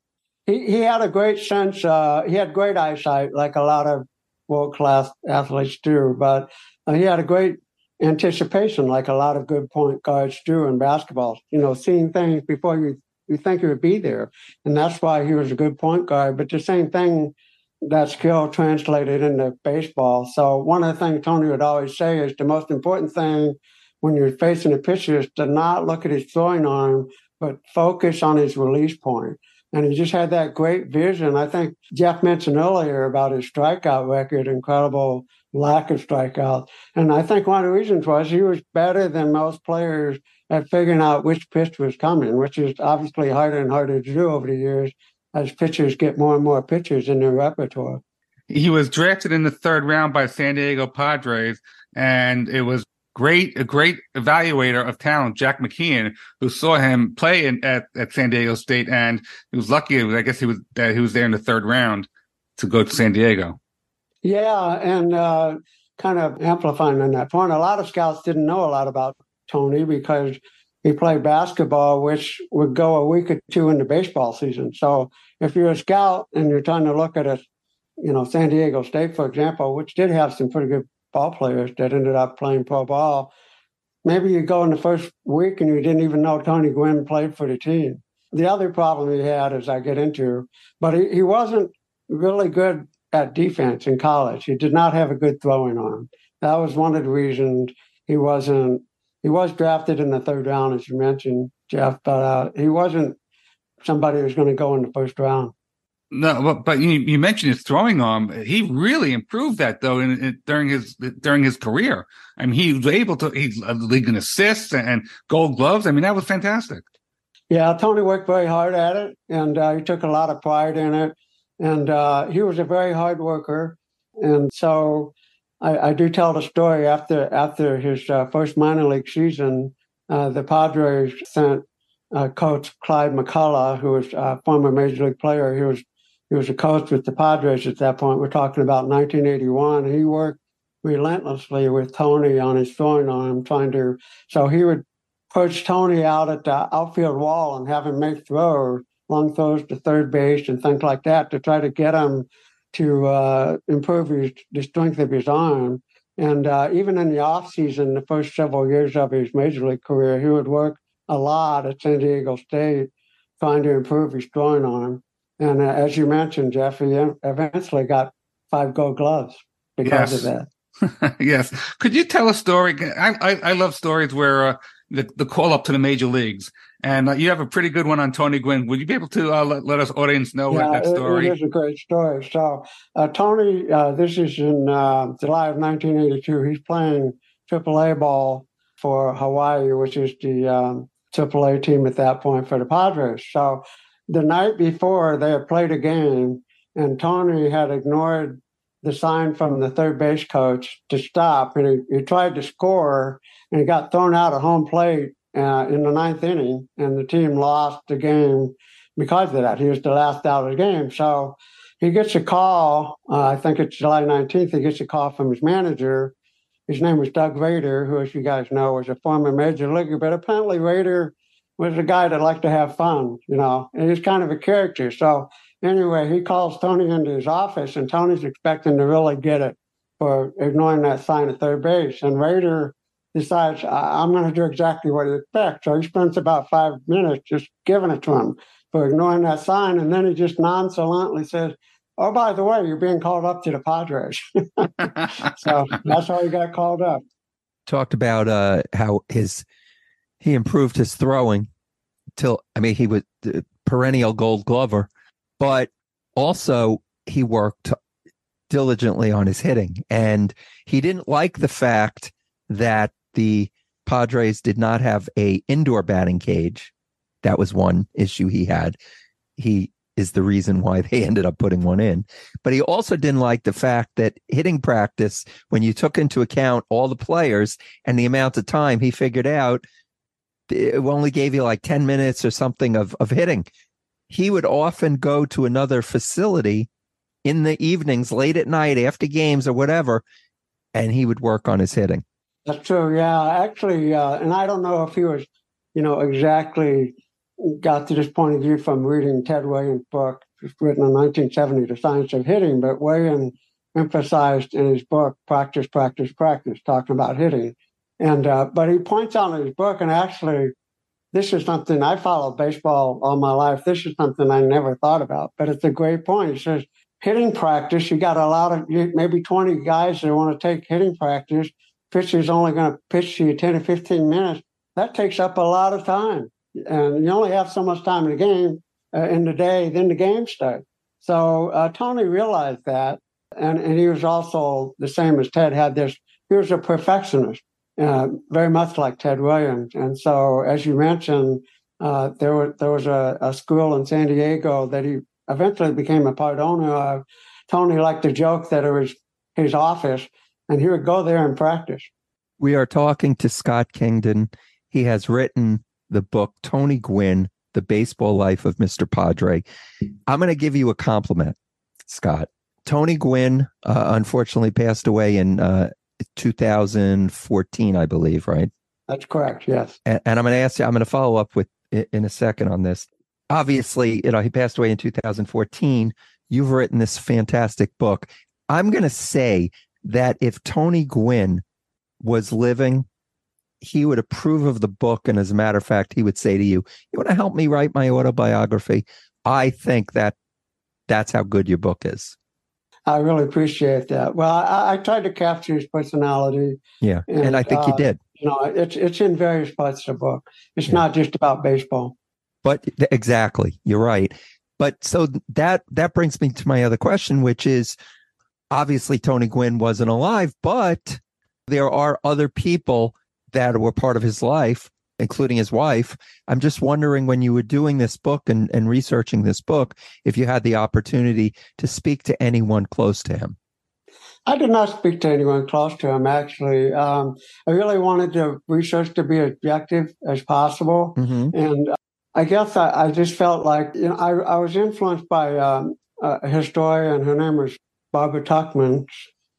He he had a great sense. Uh, he had great eyesight, like a lot of world class athletes do. But uh, he had a great anticipation, like a lot of good point guards do in basketball. You know, seeing things before you you think it would be there, and that's why he was a good point guard. But the same thing, that skill translated into baseball. So one of the things Tony would always say is the most important thing when you're facing a pitcher is to not look at his throwing arm, but focus on his release point. And he just had that great vision. I think Jeff mentioned earlier about his strikeout record, incredible lack of strikeouts. And I think one of the reasons was he was better than most players at figuring out which pitch was coming, which is obviously harder and harder to do over the years as pitchers get more and more pitchers in their repertoire. He was drafted in the third round by San Diego Padres, and it was great a great evaluator of talent, Jack McKeon, who saw him play in, at at San Diego State, and he was lucky. I guess he was that he was there in the third round to go to San Diego. Yeah, and uh, kind of amplifying on that point, a lot of scouts didn't know a lot about Tony because he played basketball, which would go a week or two into baseball season. So if you're a scout and you're trying to look at a, you know, San Diego State, for example, which did have some pretty good ball players that ended up playing pro ball, maybe you go in the first week and you didn't even know Tony Gwynn played for the team. The other problem he had, as I get into, but he, he wasn't really good at defense in college. He did not have a good throwing arm. That was one of the reasons he wasn't. He was drafted in the third round, as you mentioned, Jeff, but uh, he wasn't somebody who's going to go in the first round. No, but, but you, you mentioned his throwing arm. He really improved that though in, in, during his during his career. I mean, he was able to he league in assists and, and Gold Gloves. I mean, that was fantastic. Yeah, Tony worked very hard at it, and uh, he took a lot of pride in it. And uh, he was a very hard worker, and so I, I do tell the story after after his uh, first minor league season, uh, the Padres sent uh, coach Clyde McCullough, who was a former major league player. He was he was a coach with the Padres at that point. We're talking about 1981. He worked relentlessly with Tony on his throwing arm, trying to. So he would coach Tony out at the outfield wall and have him make throws, long throws to third base and things like that to try to get him to uh, improve his, the strength of his arm. And uh, even in the off season, the first several years of his major league career, he would work a lot at San Diego State trying to improve his throwing arm. And uh, as you mentioned, Jeff, he eventually got five gold gloves because Yes. of that. yes. Could you tell a story? I I, I love stories where uh, the the call up to the major leagues, and uh, you have a pretty good one on Tony Gwynn. Would you be able to uh, let, let us audience know yeah, that it- story? it is a great story. So, uh, Tony, uh, this is in uh, July of 1982. He's playing AAA ball for Hawaii, which is the um, AAA team at that point for the Padres. So, the night before, they had played a game, and Tony had ignored the sign from the third base coach to stop, and he, he tried to score, and he got thrown out of home plate uh, in the ninth inning, and the team lost the game because of that. He was the last out of the game. So he gets a call. Uh, I think it's July 19th. He gets a call from his manager. His name was Doug Rader, who, as you guys know, was a former major leaguer. But apparently, Rader was a guy that liked to have fun, you know, and he's kind of a character. So anyway, he calls Tony into his office, and Tony's expecting to really get it for ignoring that sign at third base. And Rader decides, I- I'm going to do exactly what he expects. So he spends about five minutes just giving it to him for ignoring that sign. And then he just nonchalantly says, Oh, by the way, you're being called up to the Padres. so that's how he got called up. talked about uh how his he improved his throwing till I mean he was the perennial gold glover, but also he worked diligently on his hitting and he didn't like the fact that the Padres did not have a indoor batting cage. That was one issue he had. He is the reason why they ended up putting one in. But he also didn't like the fact that hitting practice, when you took into account all the players and the amount of time, he figured out it only gave you like 10 minutes or something of, of hitting. He would often go to another facility in the evenings, late at night, after games or whatever, and he would work on his hitting. That's true. Yeah, actually, uh, and I don't know if he was, you know, exactly got to this point of view from reading Ted Williams' book, written in 1970, The Science of Hitting. But Williams emphasized in his book, practice, practice, practice, talking about hitting. And uh, but he points out in his book, and actually, this is something I followed baseball all my life. This is something I never thought about, but it's a great point. He says hitting practice, you got a lot of maybe 20 guys that want to take hitting practice. Pitcher's only going to pitch you 10 to 15 minutes. That takes up a lot of time. And you only have so much time in the game uh, in the day, then the game starts. So uh, Tony realized that. And, and he was also the same as Ted had this, he was a perfectionist. Uh, very much like Ted Williams. And so, as you mentioned, uh, there, was, there was a, a, school in San Diego that he eventually became a part owner of. Tony liked to joke that it was his office, and he would go there and practice. We are talking to Scott Kingdon. He has written the book Tony Gwynn, The Baseball Life of Mr. Padre. I'm going to give you a compliment, Scott. Tony Gwynn uh, unfortunately passed away in uh, 2014, I believe, right? That's correct. Yes. And, and I'm going to ask you, I'm going to follow up with in a second on this. Obviously, you know, he passed away in 2014. You've written this fantastic book. I'm going to say that if Tony Gwynn was living, he would approve of the book. And as a matter of fact, he would say to you, You want to help me write my autobiography? I think that that's how good your book is. I really appreciate that. Well, I, I tried to capture his personality. Yeah, and, and I think uh, you did. You know, it's it's in various parts of the book. It's yeah. not just about baseball. But exactly, you're right. But so that that brings me to my other question, which is obviously Tony Gwynn wasn't alive, but there are other people that were part of his life including his wife. I'm just wondering when you were doing this book and, and researching this book, if you had the opportunity to speak to anyone close to him. I did not speak to anyone close to him, actually. Um, I really wanted the research to be as objective as possible. Mm-hmm. And I guess I, I, just felt like, you know, I, I was influenced by um, a historian. Her name was Barbara Tuchman.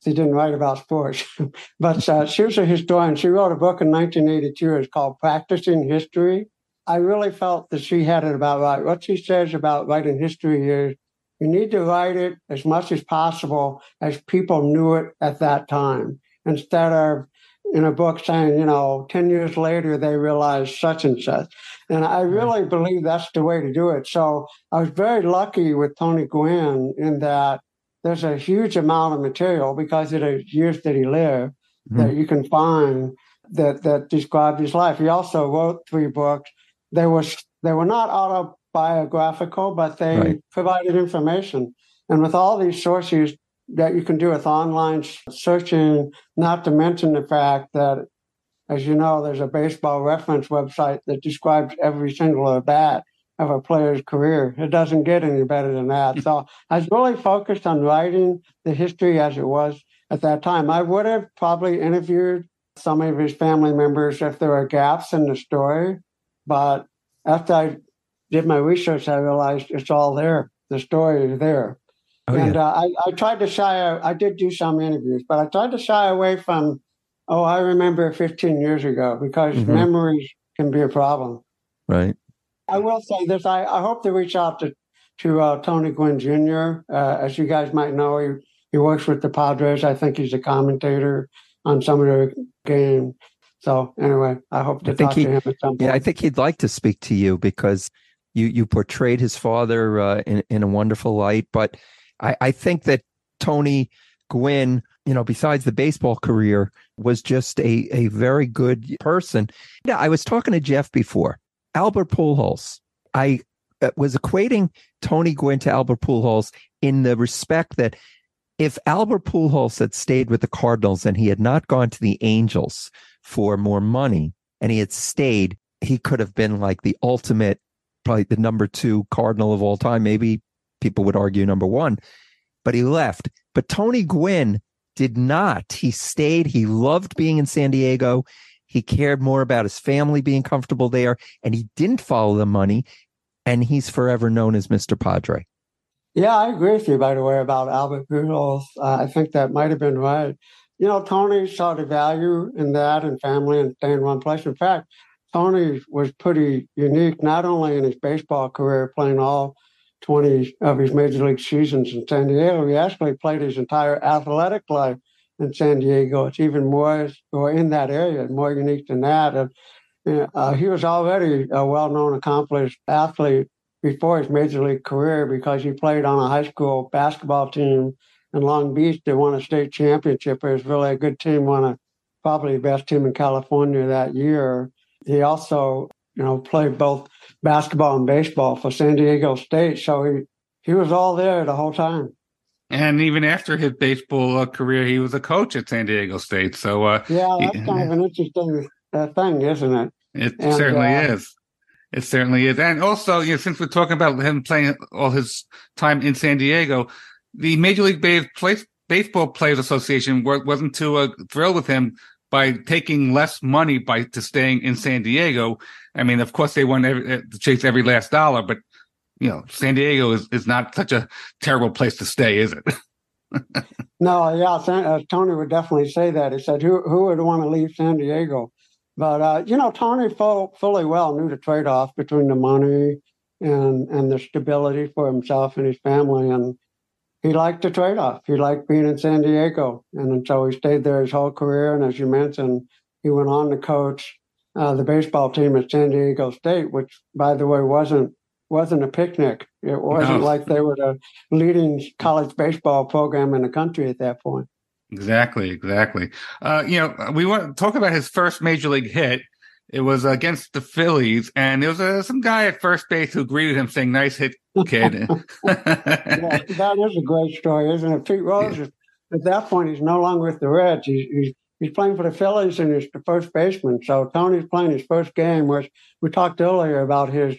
She didn't write about sports, but uh, she was a historian. She wrote a book in 1982. It's called Practicing History. I really felt that she had it about right. What she says about writing history is you need to write it as much as possible as people knew it at that time, instead of in a book saying, you know, 10 years later they realized such and such. And I really believe that's the way to do it. So I was very lucky with Tony Gwynn in that there's a huge amount of material because of the years that he lived mm-hmm. that you can find that that describe his life. He also wrote three books. They was they were not autobiographical, but they right. provided information. And with all these sources that you can do with online searching, not to mention the fact that, as you know, there's a baseball reference website that describes every single at bat of a player's career. It doesn't get any better than that. So I was really focused on writing the history as it was at that time. I would have probably interviewed some of his family members if there were gaps in the story. But after I did my research, I realized it's all there. The story is there. Oh, and yeah. uh, I, I tried to shy, I did do some interviews, but I tried to shy away from, oh, I remember 15 years ago because mm-hmm. memories can be a problem. Right. I will say this. I, I hope to reach out to to uh, Tony Gwynn Jr. Uh, as you guys might know, he he works with the Padres. I think he's a commentator on some of their games. So anyway, I hope to I talk to him at some point. Yeah, I think he'd like to speak to you because you you portrayed his father uh, in in a wonderful light. But I, I think that Tony Gwynn, you know, besides the baseball career, was just a a very good person. Yeah, I was talking to Jeff before Albert Pujols. I uh, was equating Tony Gwynn to Albert Pujols in the respect that if Albert Pujols had stayed with the Cardinals and he had not gone to the Angels for more money and he had stayed, he could have been like the ultimate, probably the number two Cardinal of all time. Maybe people would argue number one, but he left. But Tony Gwynn did not. He stayed. He loved being in San Diego. He cared more about his family being comfortable there, and he didn't follow the money. And he's forever known as Mr. Padre. Yeah, I agree with you, by the way, about Albert Pujols. Uh, I think that might have been right. You know, Tony saw the value in that and family and staying in one place. In fact, Tony was pretty unique, not only in his baseball career, playing all 20 of his major league seasons in San Diego, he actually played his entire athletic life in San Diego. It's even more, or in that area, more unique than that. And uh, he was already a well known, accomplished athlete before his major league career because he played on a high school basketball team in Long Beach that won a state championship. It was really a good team, won a probably the best team in California that year. He also, you know, played both basketball and baseball for San Diego State. So he, he was all there the whole time. And even after his baseball uh, career, he was a coach at San Diego State. So uh, yeah, that's kind of an interesting uh, thing, isn't it? It and, certainly uh, is. It certainly is. And also, you know, since we're talking about him playing all his time in San Diego, the Major League Baseball Players Association wasn't too uh, thrilled with him by taking less money by to staying in San Diego. I mean, of course, they want every, uh, to chase every last dollar, but you know, San Diego is, is not such a terrible place to stay, is it? no, yeah, uh, Tony would definitely say that. He said, "Who who would want to leave San Diego?" But uh, you know, Tony full, fully well knew the trade off between the money and and the stability for himself and his family, and he liked the trade off. He liked being in San Diego, and so he stayed there his whole career. And as you mentioned, he went on to coach uh, the baseball team at San Diego State, which, by the way, wasn't wasn't a picnic. It wasn't no. like they were the leading college baseball program in the country at that point. Exactly, exactly. Uh, you know, we want to talk about his first major league hit. It was against the Phillies, and there was uh, some guy at first base who greeted him, saying, "Nice hit, kid." yeah, that is a great story, isn't it? Pete Rose, yeah. at that point, he's no longer with the Reds. He's, he's, he's playing for the Phillies, and he's the first baseman. So Tony's playing his first game, which we talked earlier about his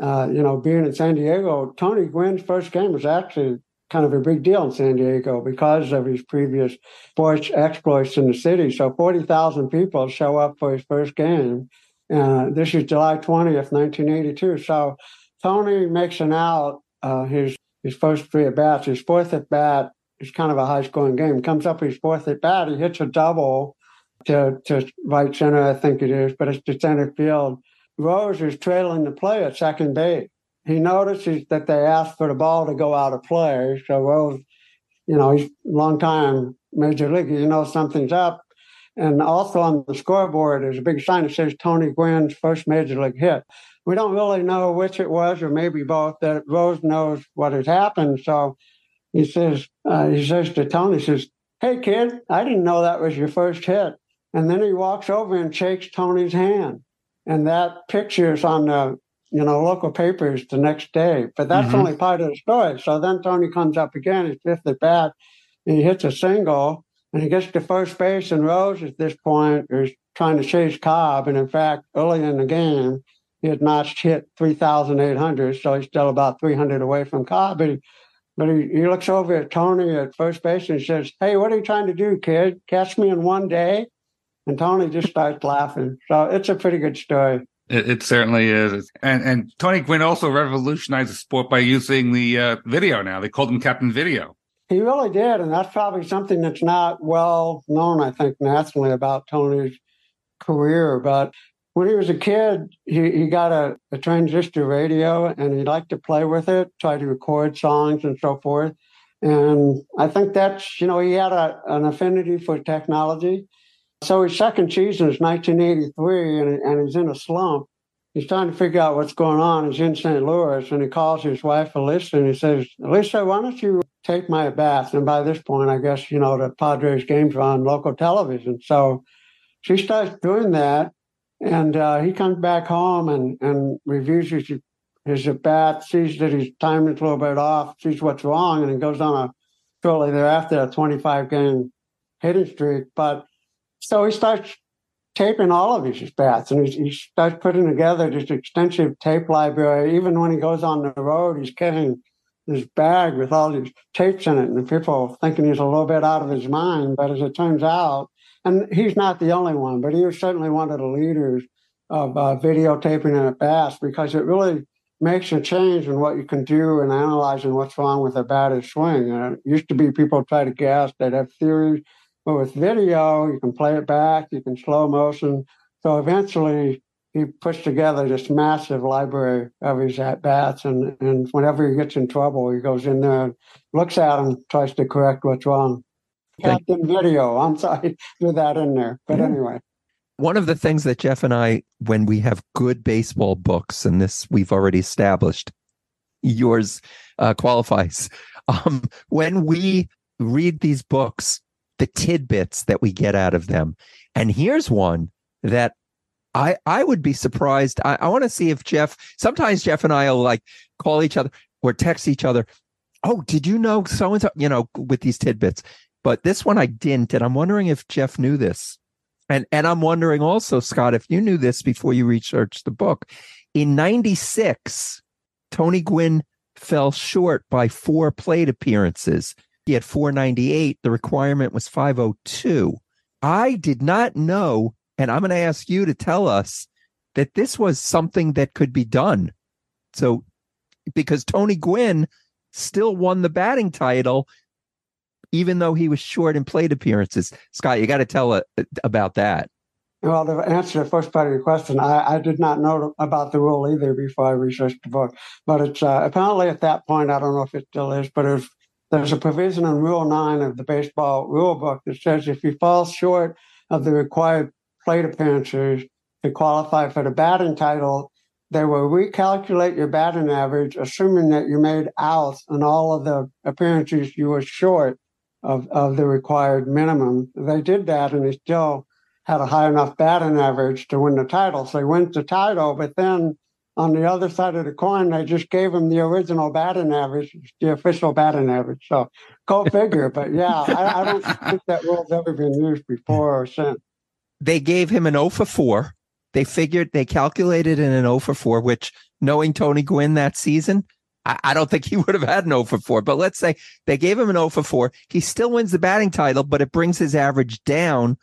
uh, you know, being in San Diego, Tony Gwynn's first game was actually kind of a big deal in San Diego because of his previous sports exploits in the city. So 40,000 people show up for his first game. Uh, this is July 20th, 1982. So Tony makes an out uh, his his first three at bats. His fourth at bat is kind of a high scoring game. Comes up his fourth at bat, he hits a double to, to right center, I think it is, but it's to center field. Rose is trailing the play at second base. He notices that they asked for the ball to go out of play. So Rose, you know, he's long time major league. You know something's up. And also on the scoreboard, there's a big sign that says Tony Gwynn's first major league hit. We don't really know which it was, or maybe both. That Rose knows what has happened. So he says, uh, he says to Tony, he says, "Hey kid, I didn't know that was your first hit." And then he walks over and shakes Tony's hand and that picture is on the you know local papers the next day. But that's mm-hmm. only part of the story. So then Tony comes up again, he's fifth at bat, and he hits a single, and he gets to first base. And Rose at this point is trying to chase Cobb, and in fact, early in the game, he had notched hit three thousand eight hundred, so he's still about three hundred away from Cobb. But he, but he, he looks over at Tony at first base and says, "Hey, what are you trying to do, kid? Catch me in one day?" And Tony just starts laughing. So it's a pretty good story. It, it certainly is. And and Tony Gwynn also revolutionized the sport by using the uh, video now. They called him Captain Video. He really did. And that's probably something that's not well known, I think, nationally about Tony's career. But when he was a kid, he, he got a, a transistor radio and he liked to play with it, try to record songs and so forth. And I think that's, you know, he had a, an affinity for technology. So his second season is 1983, and, and he's in a slump. He's trying to figure out what's going on. He's in St. Louis, and he calls his wife, Alyssa, and he says, Alyssa, why don't you take my bath? And by this point, I guess, you know, the Padres games are on local television. So she starts doing that, and uh, he comes back home and, and reviews his, his at bat, sees that his timing's a little bit off, sees what's wrong, and he goes on a shortly thereafter a 25 game hitting streak. But so he starts taping all of his bats and he, he starts putting together this extensive tape library. Even when he goes on the road, he's carrying this bag with all these tapes in it, and people thinking he's a little bit out of his mind. But as it turns out, and he's not the only one, but he was certainly one of the leaders of uh, videotaping at bats because it really makes a change in what you can do in analyzing what's wrong with a batter's swing. And it used to be people try to guess, they'd have theories, but with video, you can play it back, you can slow motion. So eventually, he puts together this massive library of his at bats, and, and whenever he gets in trouble, he goes in there and looks at them, tries to correct what's wrong. Captain Video, I'm sorry, threw that in there. But anyway. One of the things that Jeff and I, when we have good baseball books, and this we've already established, yours uh, qualifies. Um, when we read these books, the tidbits that we get out of them, and here's one that I I would be surprised. I, I want to see if Jeff. Sometimes Jeff and I will like call each other or text each other. Oh, did you know so and so? You know, with these tidbits. But this one I didn't, and I'm wondering if Jeff knew this. And and I'm wondering also, Scott, if you knew this before you researched the book. In 96, Tony Gwynn fell short by four plate appearances. He had 498. The requirement was 502. I did not know, and I'm going to ask you to tell us that this was something that could be done. So, because Tony Gwynn still won the batting title, even though he was short in plate appearances. Scott, you got to tell uh, about that. Well, to answer the first part of your question, I, I, did not know about the rule either before I researched the book. But it's uh, apparently at that point, I don't know if it still is, but was, there's a provision in Rule 9 of the baseball rule book that says if you fall short of the required plate appearances to qualify for the batting title, they will recalculate your batting average, assuming that you made outs in all of the appearances you were short of, of the required minimum. They did that and they still had a high enough batting average to win the title. So they win the title, but then on the other side of the coin, they just gave him the original batting average, the official batting average. So go figure. but yeah, I, I, don't think that rule's ever been used before or since. They gave him an 0 for 4. They figured they calculated in an 0 for 4, which knowing Tony Gwynn that season, I, I don't think he would have had an 0 for 4. But let's say they gave him an 0 for 4. He still wins the batting title, but it brings his average down.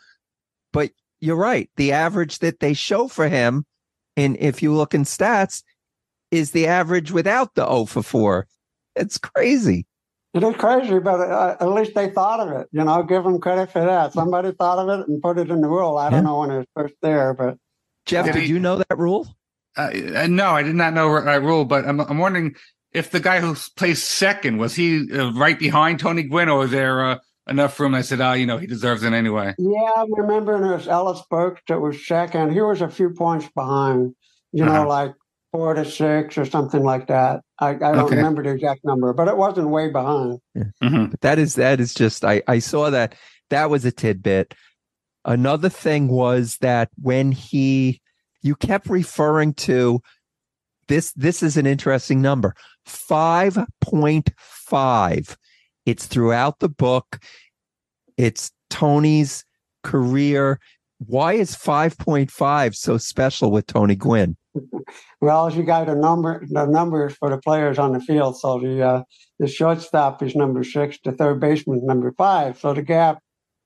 But you're right. The average that they show for him, and if you look in stats, is the average without the 0 for 4. It's crazy. It is crazy, but uh, at least they thought of it. You know, give them credit for that. Somebody thought of it and put it in the rule. I don't know when it was first there, but Jeff, did, did you know that rule? Uh, no, I did not know that rule, but I'm, I'm wondering if the guy who plays second was he uh, right behind Tony Gwynn, or was there uh, enough room? I said, "Oh, you know, he deserves it anyway." Yeah, I remember it was Ellis Burks that was second. He was a few points behind. You uh-huh. know, like four to six or something like that. I, I don't okay. remember the exact number, but it wasn't way behind. Yeah. Mm-hmm. That is that is just I I saw that that was a tidbit. Another thing was that when he you kept referring to this this is an interesting number 5.5 it's throughout the book it's tony's career. Why is 5.5 so special with tony gwynn? Well as you got the number the numbers for the players on the field so the uh, the shortstop is number six the third baseman is number five. So the gap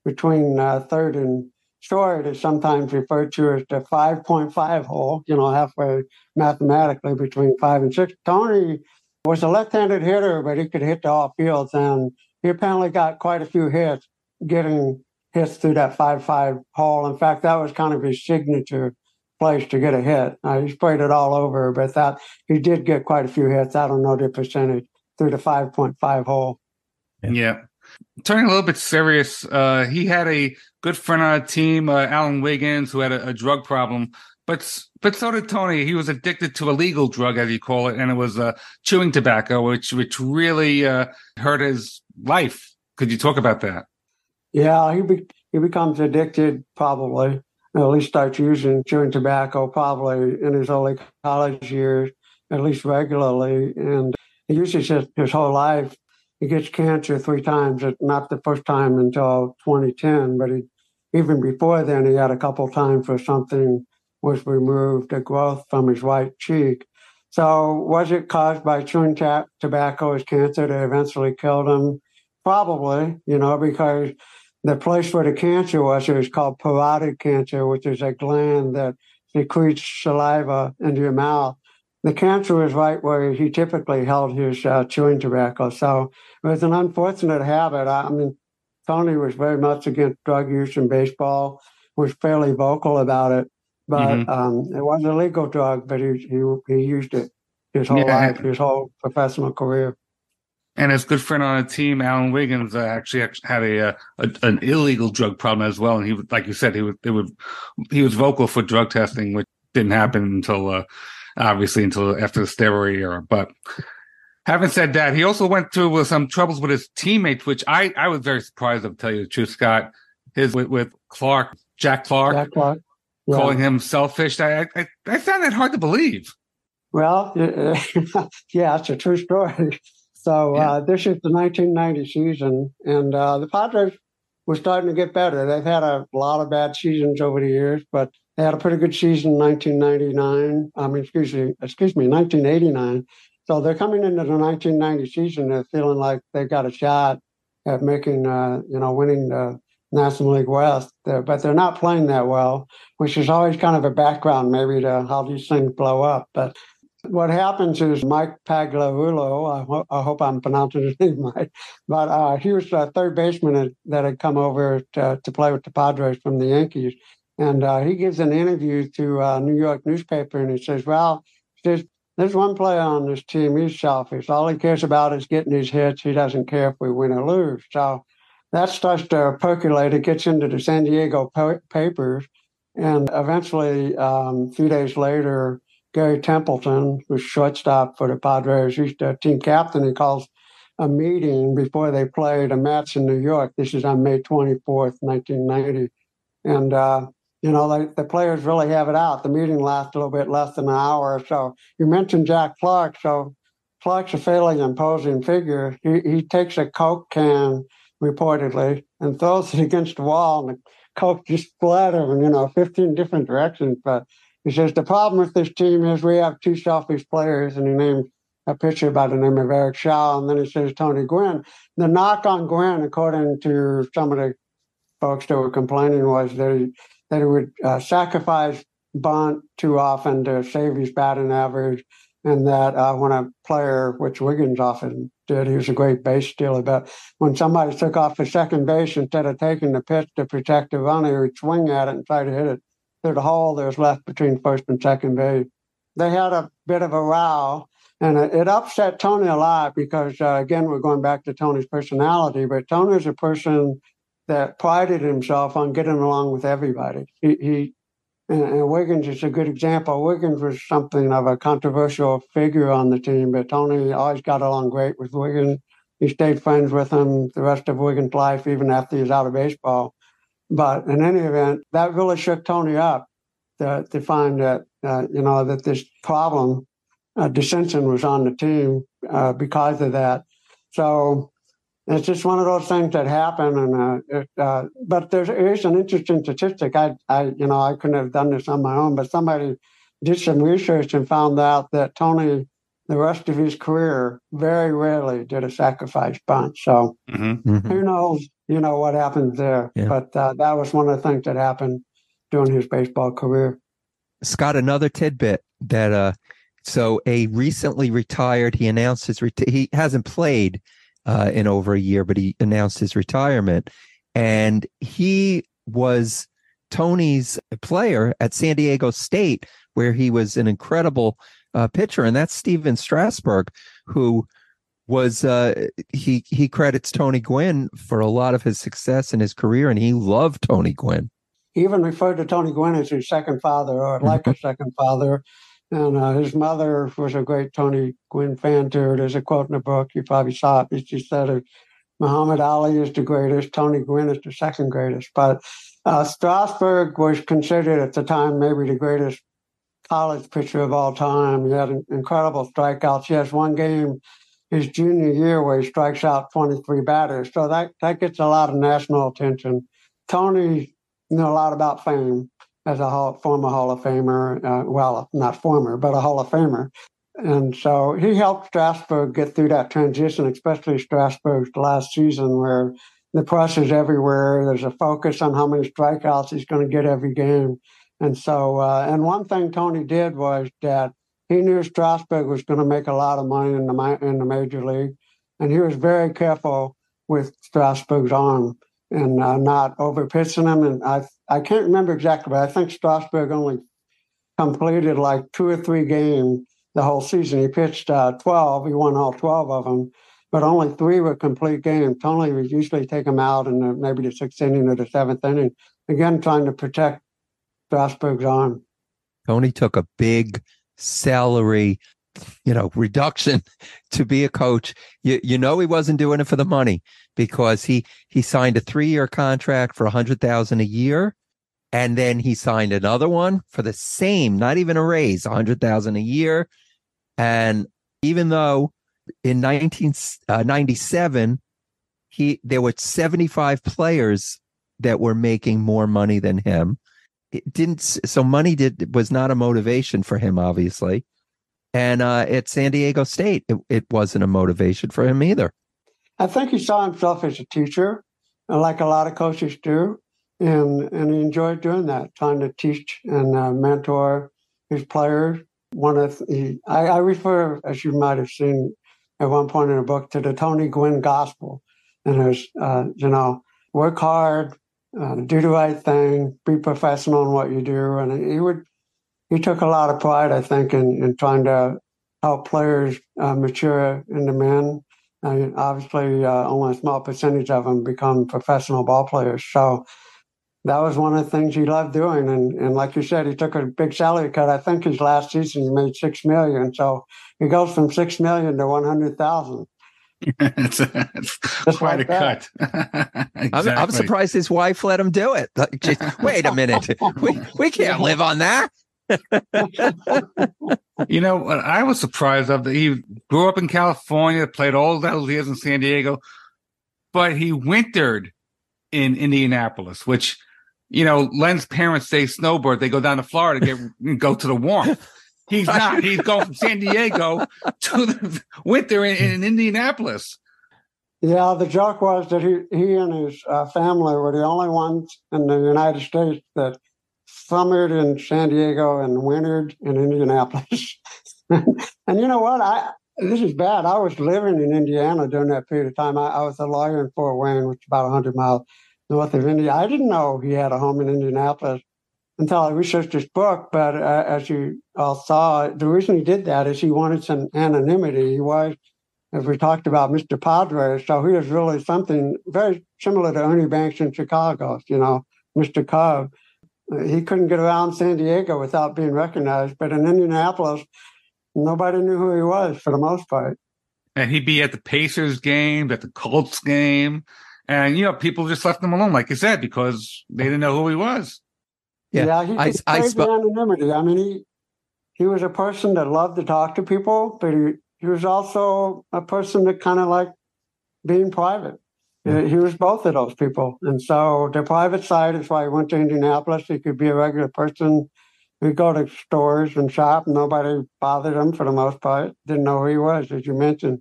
between uh, third and short is sometimes referred to as the 5.5 hole, you know, halfway mathematically between five and six. Tony was a left handed hitter, but he could hit the all fields, and he apparently got quite a few hits getting hits through that 5 5 hole. In fact, that was kind of his signature place to get a hit. Uh, he sprayed it all over, but that he did get quite a few hits. I don't know the percentage through the 5.5 hole. Yeah. Turning a little bit serious, uh, he had a good friend on our team, uh, Alan Wiggins, who had a, a, drug problem. But but so did Tony. He was addicted to a legal drug, as you call it, and it was uh, chewing tobacco, which which really uh, hurt his life. Could you talk about that? Yeah, he be, he becomes addicted probably. At least starts using chewing tobacco probably in his early college years, at least regularly, and he uses his, his whole life he gets cancer three times. Not the first time until 2010, but he, even before then, he had a couple times where something was removed, a growth from his right cheek. So, was it caused by chewing tobacco as cancer that eventually killed him? Probably, you know, because the place where the cancer was, it was called parotid cancer, which is a gland that secretes saliva into your mouth the cancer was right where he typically held his uh, chewing tobacco. So it was an unfortunate habit. I, I mean, Tony was very much against drug use in baseball, was fairly vocal about it, but Mhm. um, it was a legal drug, but he, he, he used it his whole Yeah. life, his whole professional career. And his good friend on the team, Alan Wiggins, uh, actually, actually had a, uh, a an illegal drug problem as well. And he, was- like you said, he was it would he was vocal for drug testing, which didn't happen until uh, obviously until after the steroid era. But having said that, he also went through some troubles with his teammates, which I I was very surprised. To tell you the truth, Scott, his with, with Clark, Jack Clark, Jack Clark. Yeah. calling him selfish. I, I I found that hard to believe. Well, yeah, it's a true story. So uh, this is the 1990 season, and uh, the Padres were starting to get better. They've had a lot of bad seasons over the years, but they had a pretty good season in 1999. I mean, excuse me, excuse me, 1989. So they're coming into the 1990 season. They're feeling like they've got a shot at making, uh, you know, winning the National League West. They're, but they're not playing that well, which is always kind of a background maybe to how these things blow up. But what happens is Mike Pagliarulo, I, ho- I hope I'm pronouncing his name right, but uh, he was a third baseman that, had come over to, to play with the Padres from the Yankees. And uh, he gives an interview to a New York newspaper and he says, Well, he says, there's one player on this team, he's selfish. All he cares about is getting his hits. He doesn't care if we win or lose. So that starts to percolate. It gets into the San Diego pa- papers. And eventually, um, a few days later, Gary Templeton, who's shortstop for the Padres, he's the team captain. He calls a meeting before they play the Mets in New York. This is on May 24th, 1990. And, uh, you know, the players really have it out. The meeting lasts a little bit less than an hour or so. You mentioned Jack Clark. So Clark's a fairly imposing figure. He, he takes a Coke can, reportedly, and throws it against the wall, and the Coke just splatters, in you know, 15 different directions. But he says the problem with this team is we have two selfish players, and he named a pitcher by the name of Eric Show, and then he says Tony Gwynn. The knock on Gwynn, according to some of the folks that were complaining, was that he, that he would uh, sacrifice bunt too often to save his batting average, and that uh, when a player, which Wiggins often did, he was a great base stealer, but when somebody took off for second base instead of taking the pitch to protect the runner, he would swing at it and try to hit it through the hole was left between first and second base. They had a bit of a row, and it, it upset Tony a lot because, uh, again, we're going back to Tony's personality, but Tony's a person that prided himself on getting along with everybody. He, he and, and Wiggins is a good example. Wiggins was something of a controversial figure on the team, but Tony always got along great with Wiggins. He stayed friends with him the rest of Wiggins' life, even after he was out of baseball. But in any event, that really shook Tony up to, to find that, uh, you know, that this problem, uh, dissension was on the team uh, because of that. So it's just one of those things that happen. And uh, it, uh, but there's here's an interesting statistic. I, I, you know, I couldn't have done this on my own, but somebody did some research and found out that Tony, the rest of his career, very rarely did a sacrifice bunt. So Mm-hmm. who knows, you know, what happened there. Yeah. But uh, that was one of the things that happened during his baseball career. Scott, another tidbit that uh so a recently retired, he announced his reti- he hasn't played uh in over a year, but he announced his retirement. And he was Tony's player at San Diego State, where he was an incredible uh, pitcher, and that's Stephen Strasburg, who was uh he he credits Tony Gwynn for a lot of his success in his career, and he loved Tony Gwynn. He even referred to Tony Gwynn as his second father or like a second father. And uh, his mother was a great Tony Gwynn fan too. There's a quote in the book, you probably saw it. She said, uh, Muhammad Ali is the greatest, Tony Gwynn is the second greatest. But uh, Strasburg was considered at the time maybe the greatest college pitcher of all time. He had incredible strikeouts. He has one game his junior year where he strikes out 23 batters. So that, that gets a lot of national attention. Tony knew a lot about fame as a hall, former Hall of Famer. Uh, well, not former, but a Hall of Famer. And so he helped Strasburg get through that transition, especially Strasburg's last season, where the press is everywhere. There's a focus on how many strikeouts he's going to get every game. And so, uh, and one thing Tony did was that he knew Strasburg was going to make a lot of money in the in the major league, and he was very careful with Strasburg's arm and uh, not over pitching him. And I I can't remember exactly, but I think Strasburg only completed like two or three games the whole season. He pitched uh, 12. He won all 12 of them, but only three were complete games. Tony would usually take him out in the, maybe the sixth inning or the seventh inning, again, trying to protect Strasburg's arm. Tony took a big salary, you know, reduction to be a coach. You you know he wasn't doing it for the money because he he signed a three year contract for a hundred thousand a year, and then he signed another one for the same, not even a raise, a hundred thousand a year. And even though in 1997 uh, he there were 75 players that were making more money than him it didn't so money did was not a motivation for him obviously and uh, at san diego state it, it wasn't a motivation for him either I think he saw himself as a teacher, like a lot of coaches do, and and he enjoyed doing that, trying to teach and uh, mentor his players. One of he, I, I refer, as you might have seen at one point in the book, to the Tony Gwynn Gospel, and there's uh, you know work hard, uh, do the right thing, be professional in what you do, and he would he took a lot of pride, I think, in, in trying to help players uh, mature into men mean, obviously, uh, only a small percentage of them become professional ball players. So that was one of the things he loved doing. And, and like you said, he took a big salary cut. I think his last season he made six million. So he goes from six million to one hundred thousand. it's, it's quite like a cut. I'm, I'm surprised his wife let him do it. Just, wait a minute. We, we can't live on that. You know, what I was surprised of that he grew up in California, played all those years in San Diego, but he wintered in Indianapolis, which, you know, Len's parents say snowbird, they go down to Florida to get go to the warmth. He's not. He's going from San Diego to the winter in, in Indianapolis. Yeah, the joke was that he, he and his uh, family were the only ones in the United States that summered in San Diego and wintered in Indianapolis. and you know what? I this is bad. I was living in Indiana during that period of time. I, I was a lawyer in Fort Wayne, which is about 100 miles north of India. I didn't know he had a home in Indianapolis until I researched his book. But uh, as you all saw, the reason he did that is he wanted some anonymity. He was as we talked about Mr. Padre. So he was really something very similar to Ernie Banks in Chicago, you know, Mr. Cub. He couldn't get around San Diego without being recognized, but in Indianapolis, nobody knew who he was for the most part. And he'd be at the Pacers game, at the Colts game. And, you know, people just left him alone, like you said, because they didn't know who he was. Yeah, he, I- he I craved spo- anonymity. I mean, he he was a person that loved to talk to people, but he, he was also a person that kind of liked being private. Uh, He was both of those people. And so the private side is why he went to Indianapolis. He could be a regular person. He'd go to stores and shop. Nobody bothered him for the most part. Didn't know who he was, as you mentioned.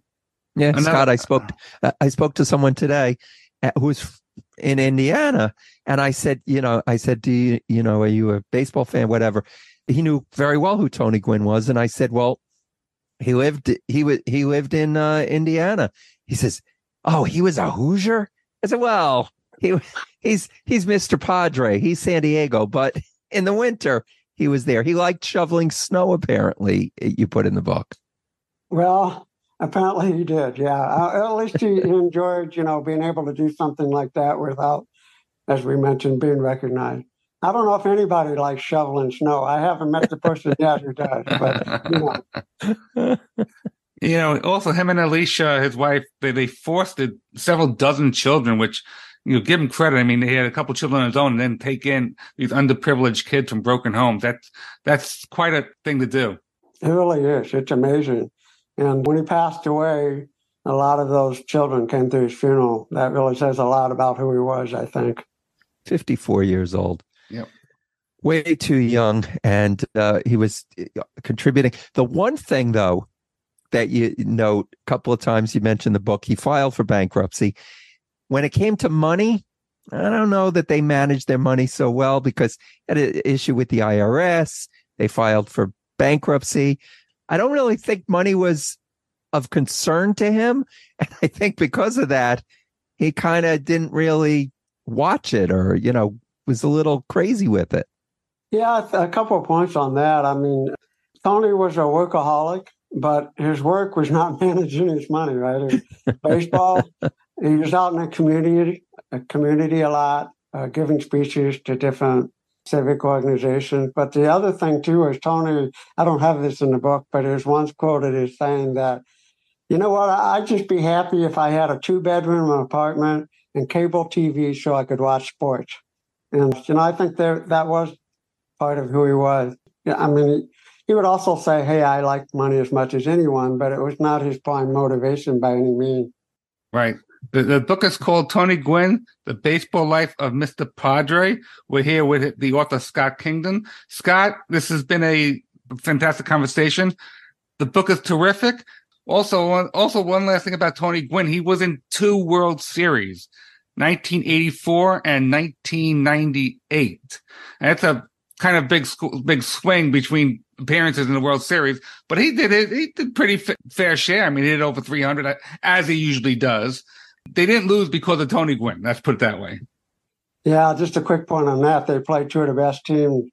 Yeah, Scott, I spoke uh, I spoke to someone today uh, who was in Indiana and I said, you know, I said, "Do you, you know, are you a baseball fan whatever?" He knew very well who Tony Gwynn was and I said, "Well, he lived he was he lived in uh, Indiana." He says, "Oh, he was a Hoosier?" I said, "Well, he he's he's Mr. Padre. He's San Diego, but in the winter he was there. He liked shoveling snow apparently, you put in the book." Well, apparently he did. Yeah. Uh, at least he, enjoyed, you know, being able to do something like that without, as we mentioned, being recognized. I don't know if anybody likes shoveling snow. I haven't met the person yet who does, but you know, You know, also him and Alicia, his wife, they, they fostered several dozen children, which, you know, give him credit. I mean, he had a couple children of his own and then take in these underprivileged kids from broken homes. That's, that's quite a thing to do. it really is. It's amazing. And when he passed away, a lot of those children came to his funeral. That really says a lot about who he was, I think. 54 years old. Yep. Way too young. And uh, he was uh, contributing. The one thing, though, that you note a couple of times you mentioned the book, he filed for bankruptcy. When it came to money, I don't know that they managed their money so well because had an issue with the IRS. They filed for bankruptcy. I don't really think money was of concern to him. And I think because of that, he kind of didn't really watch it or, you know, was a little crazy with it. Yeah, a couple of points on that. I mean, Tony was a workaholic, but his work was not managing his money, right? Baseball, he was out in the community, a community a lot, uh, giving speeches to different civic organizations. But the other thing too is Tony. I don't have this in the book, but he was once quoted as saying that, you know what, I'd just be happy if I had a two bedroom apartment and cable TV so I could watch sports. And you know, I think there that was part of who he was. I mean. He would also say, Hey, I like money as much as anyone, but it was not his prime motivation by any means. Right. The, the book is called Tony Gwynn, The Baseball Life of Mr. Padre. We're here with the author, Scott Kingdon. Scott, this has been a fantastic conversation. The book is terrific. Also, also one last thing about Tony Gwynn. He was in two World Series, 1984 and 1998. And that's a kind of big, big swing between appearances in the World Series, but he did it. He did pretty f- fair share. I mean, he did over 300 as he usually does. They didn't lose because of Tony Gwynn. Let's put it that way. Yeah, just a quick point on that. They played two of the best teams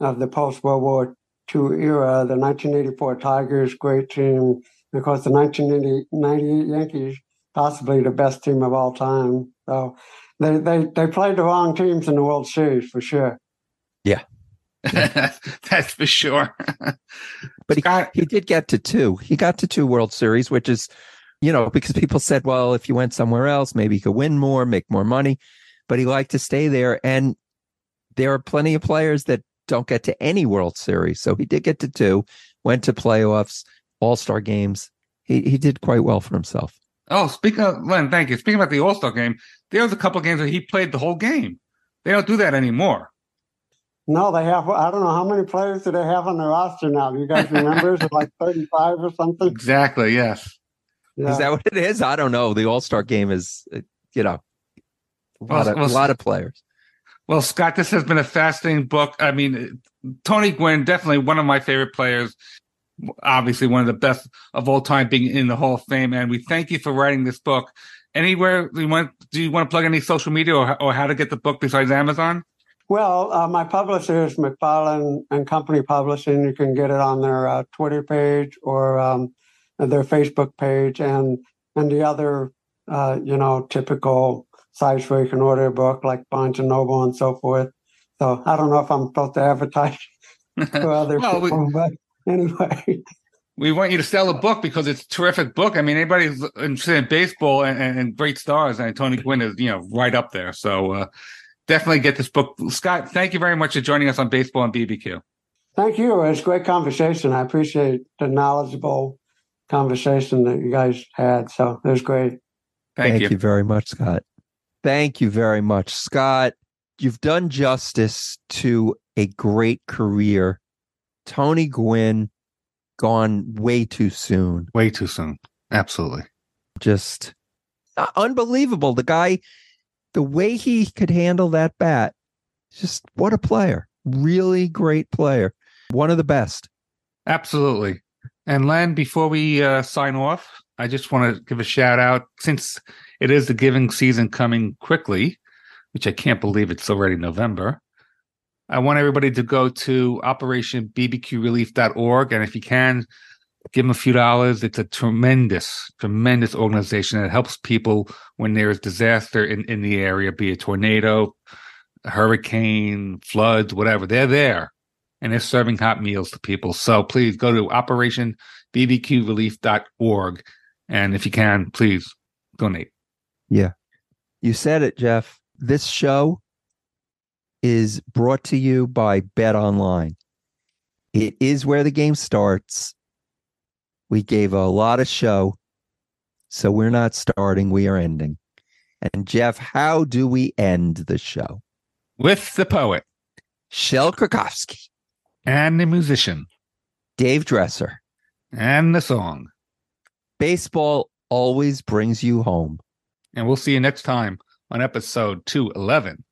of the post World War II era. The 1984 Tigers, great team. And of course, the 1998 Yankees, possibly the best team of all time. So they, they, they played the wrong teams in the World Series for sure. Yeah. That's for sure. but he, he did get to two. He got to two World Series, which is, you know, because people said, well, if you went somewhere else, maybe you could win more, make more money. But he liked to stay there. And there are plenty of players that don't get to any World Series. So he did get to two, went to playoffs, all star games. He, he did quite well for himself. Oh, speaking of uh, Len, thank you. Speaking about the All Star game, there was a couple of games that he played the whole game. They don't do that anymore. No, they have. I don't know how many players do they have on their roster now. Do you guys remember? is it like thirty-five or something? Exactly. Yes. Yeah. Is that what it is? I don't know. The All Star Game is, uh, you know, a lot, well, of, well, a lot of players. Well, Scott, this has been a fascinating book. I mean, Tony Gwynn, definitely one of my favorite players. Obviously, one of the best of all time, being in the Hall of Fame. And we thank you for writing this book. Anywhere you want? Do you want to plug any social media or, or how to get the book besides Amazon? Well, uh, my publisher is McFarland and Company Publishing. You can get it on their uh, Twitter page or um, their Facebook page, and and the other, uh, you know, typical sites where you can order a book like Barnes and Noble and so forth. So I don't know if I'm supposed to advertise for other well, people, we, but anyway. We want you to sell a book because it's a terrific book. I mean, anybody who's interested in baseball and, and, and great stars, and Tony Gwynn is, you know, right up there. So uh, definitely get this book. Scott, thank you very much for joining us on Baseball and BBQ. Thank you. It's a great conversation. I appreciate the knowledgeable conversation that you guys had. So it was great. Thank, Thank you. you very much, Scott. Thank you very much, Scott. You've done justice to a great career. Tony Gwynn gone way too soon. Way too soon. Absolutely. Just uh, unbelievable. The guy the way he could handle that bat, just what a player. Really great player. One of the best. Absolutely. And Len, before we uh, sign off, I just want to give a shout out since it is the giving season coming quickly, which I can't believe it's already November. I want everybody to go to operationbbqrelief.org. And if you can, give them a few dollars. It's a tremendous, tremendous organization that helps people when there is disaster in, in the area, be it tornado, hurricane, floods, whatever. They're there and they're serving hot meals to people. So please go to operationbbqrelief.org. And if you can, please donate. Yeah. You said it, Jeff. This show is brought to you by BetOnline. It is where the game starts we gave a lot of show. So we're not starting, we are ending. And Jeff, how do we end the show? With the poet, Shel Krakowski. And the musician, Dave Dresser. And the song. Baseball always brings you home. And we'll see you next time on episode 211.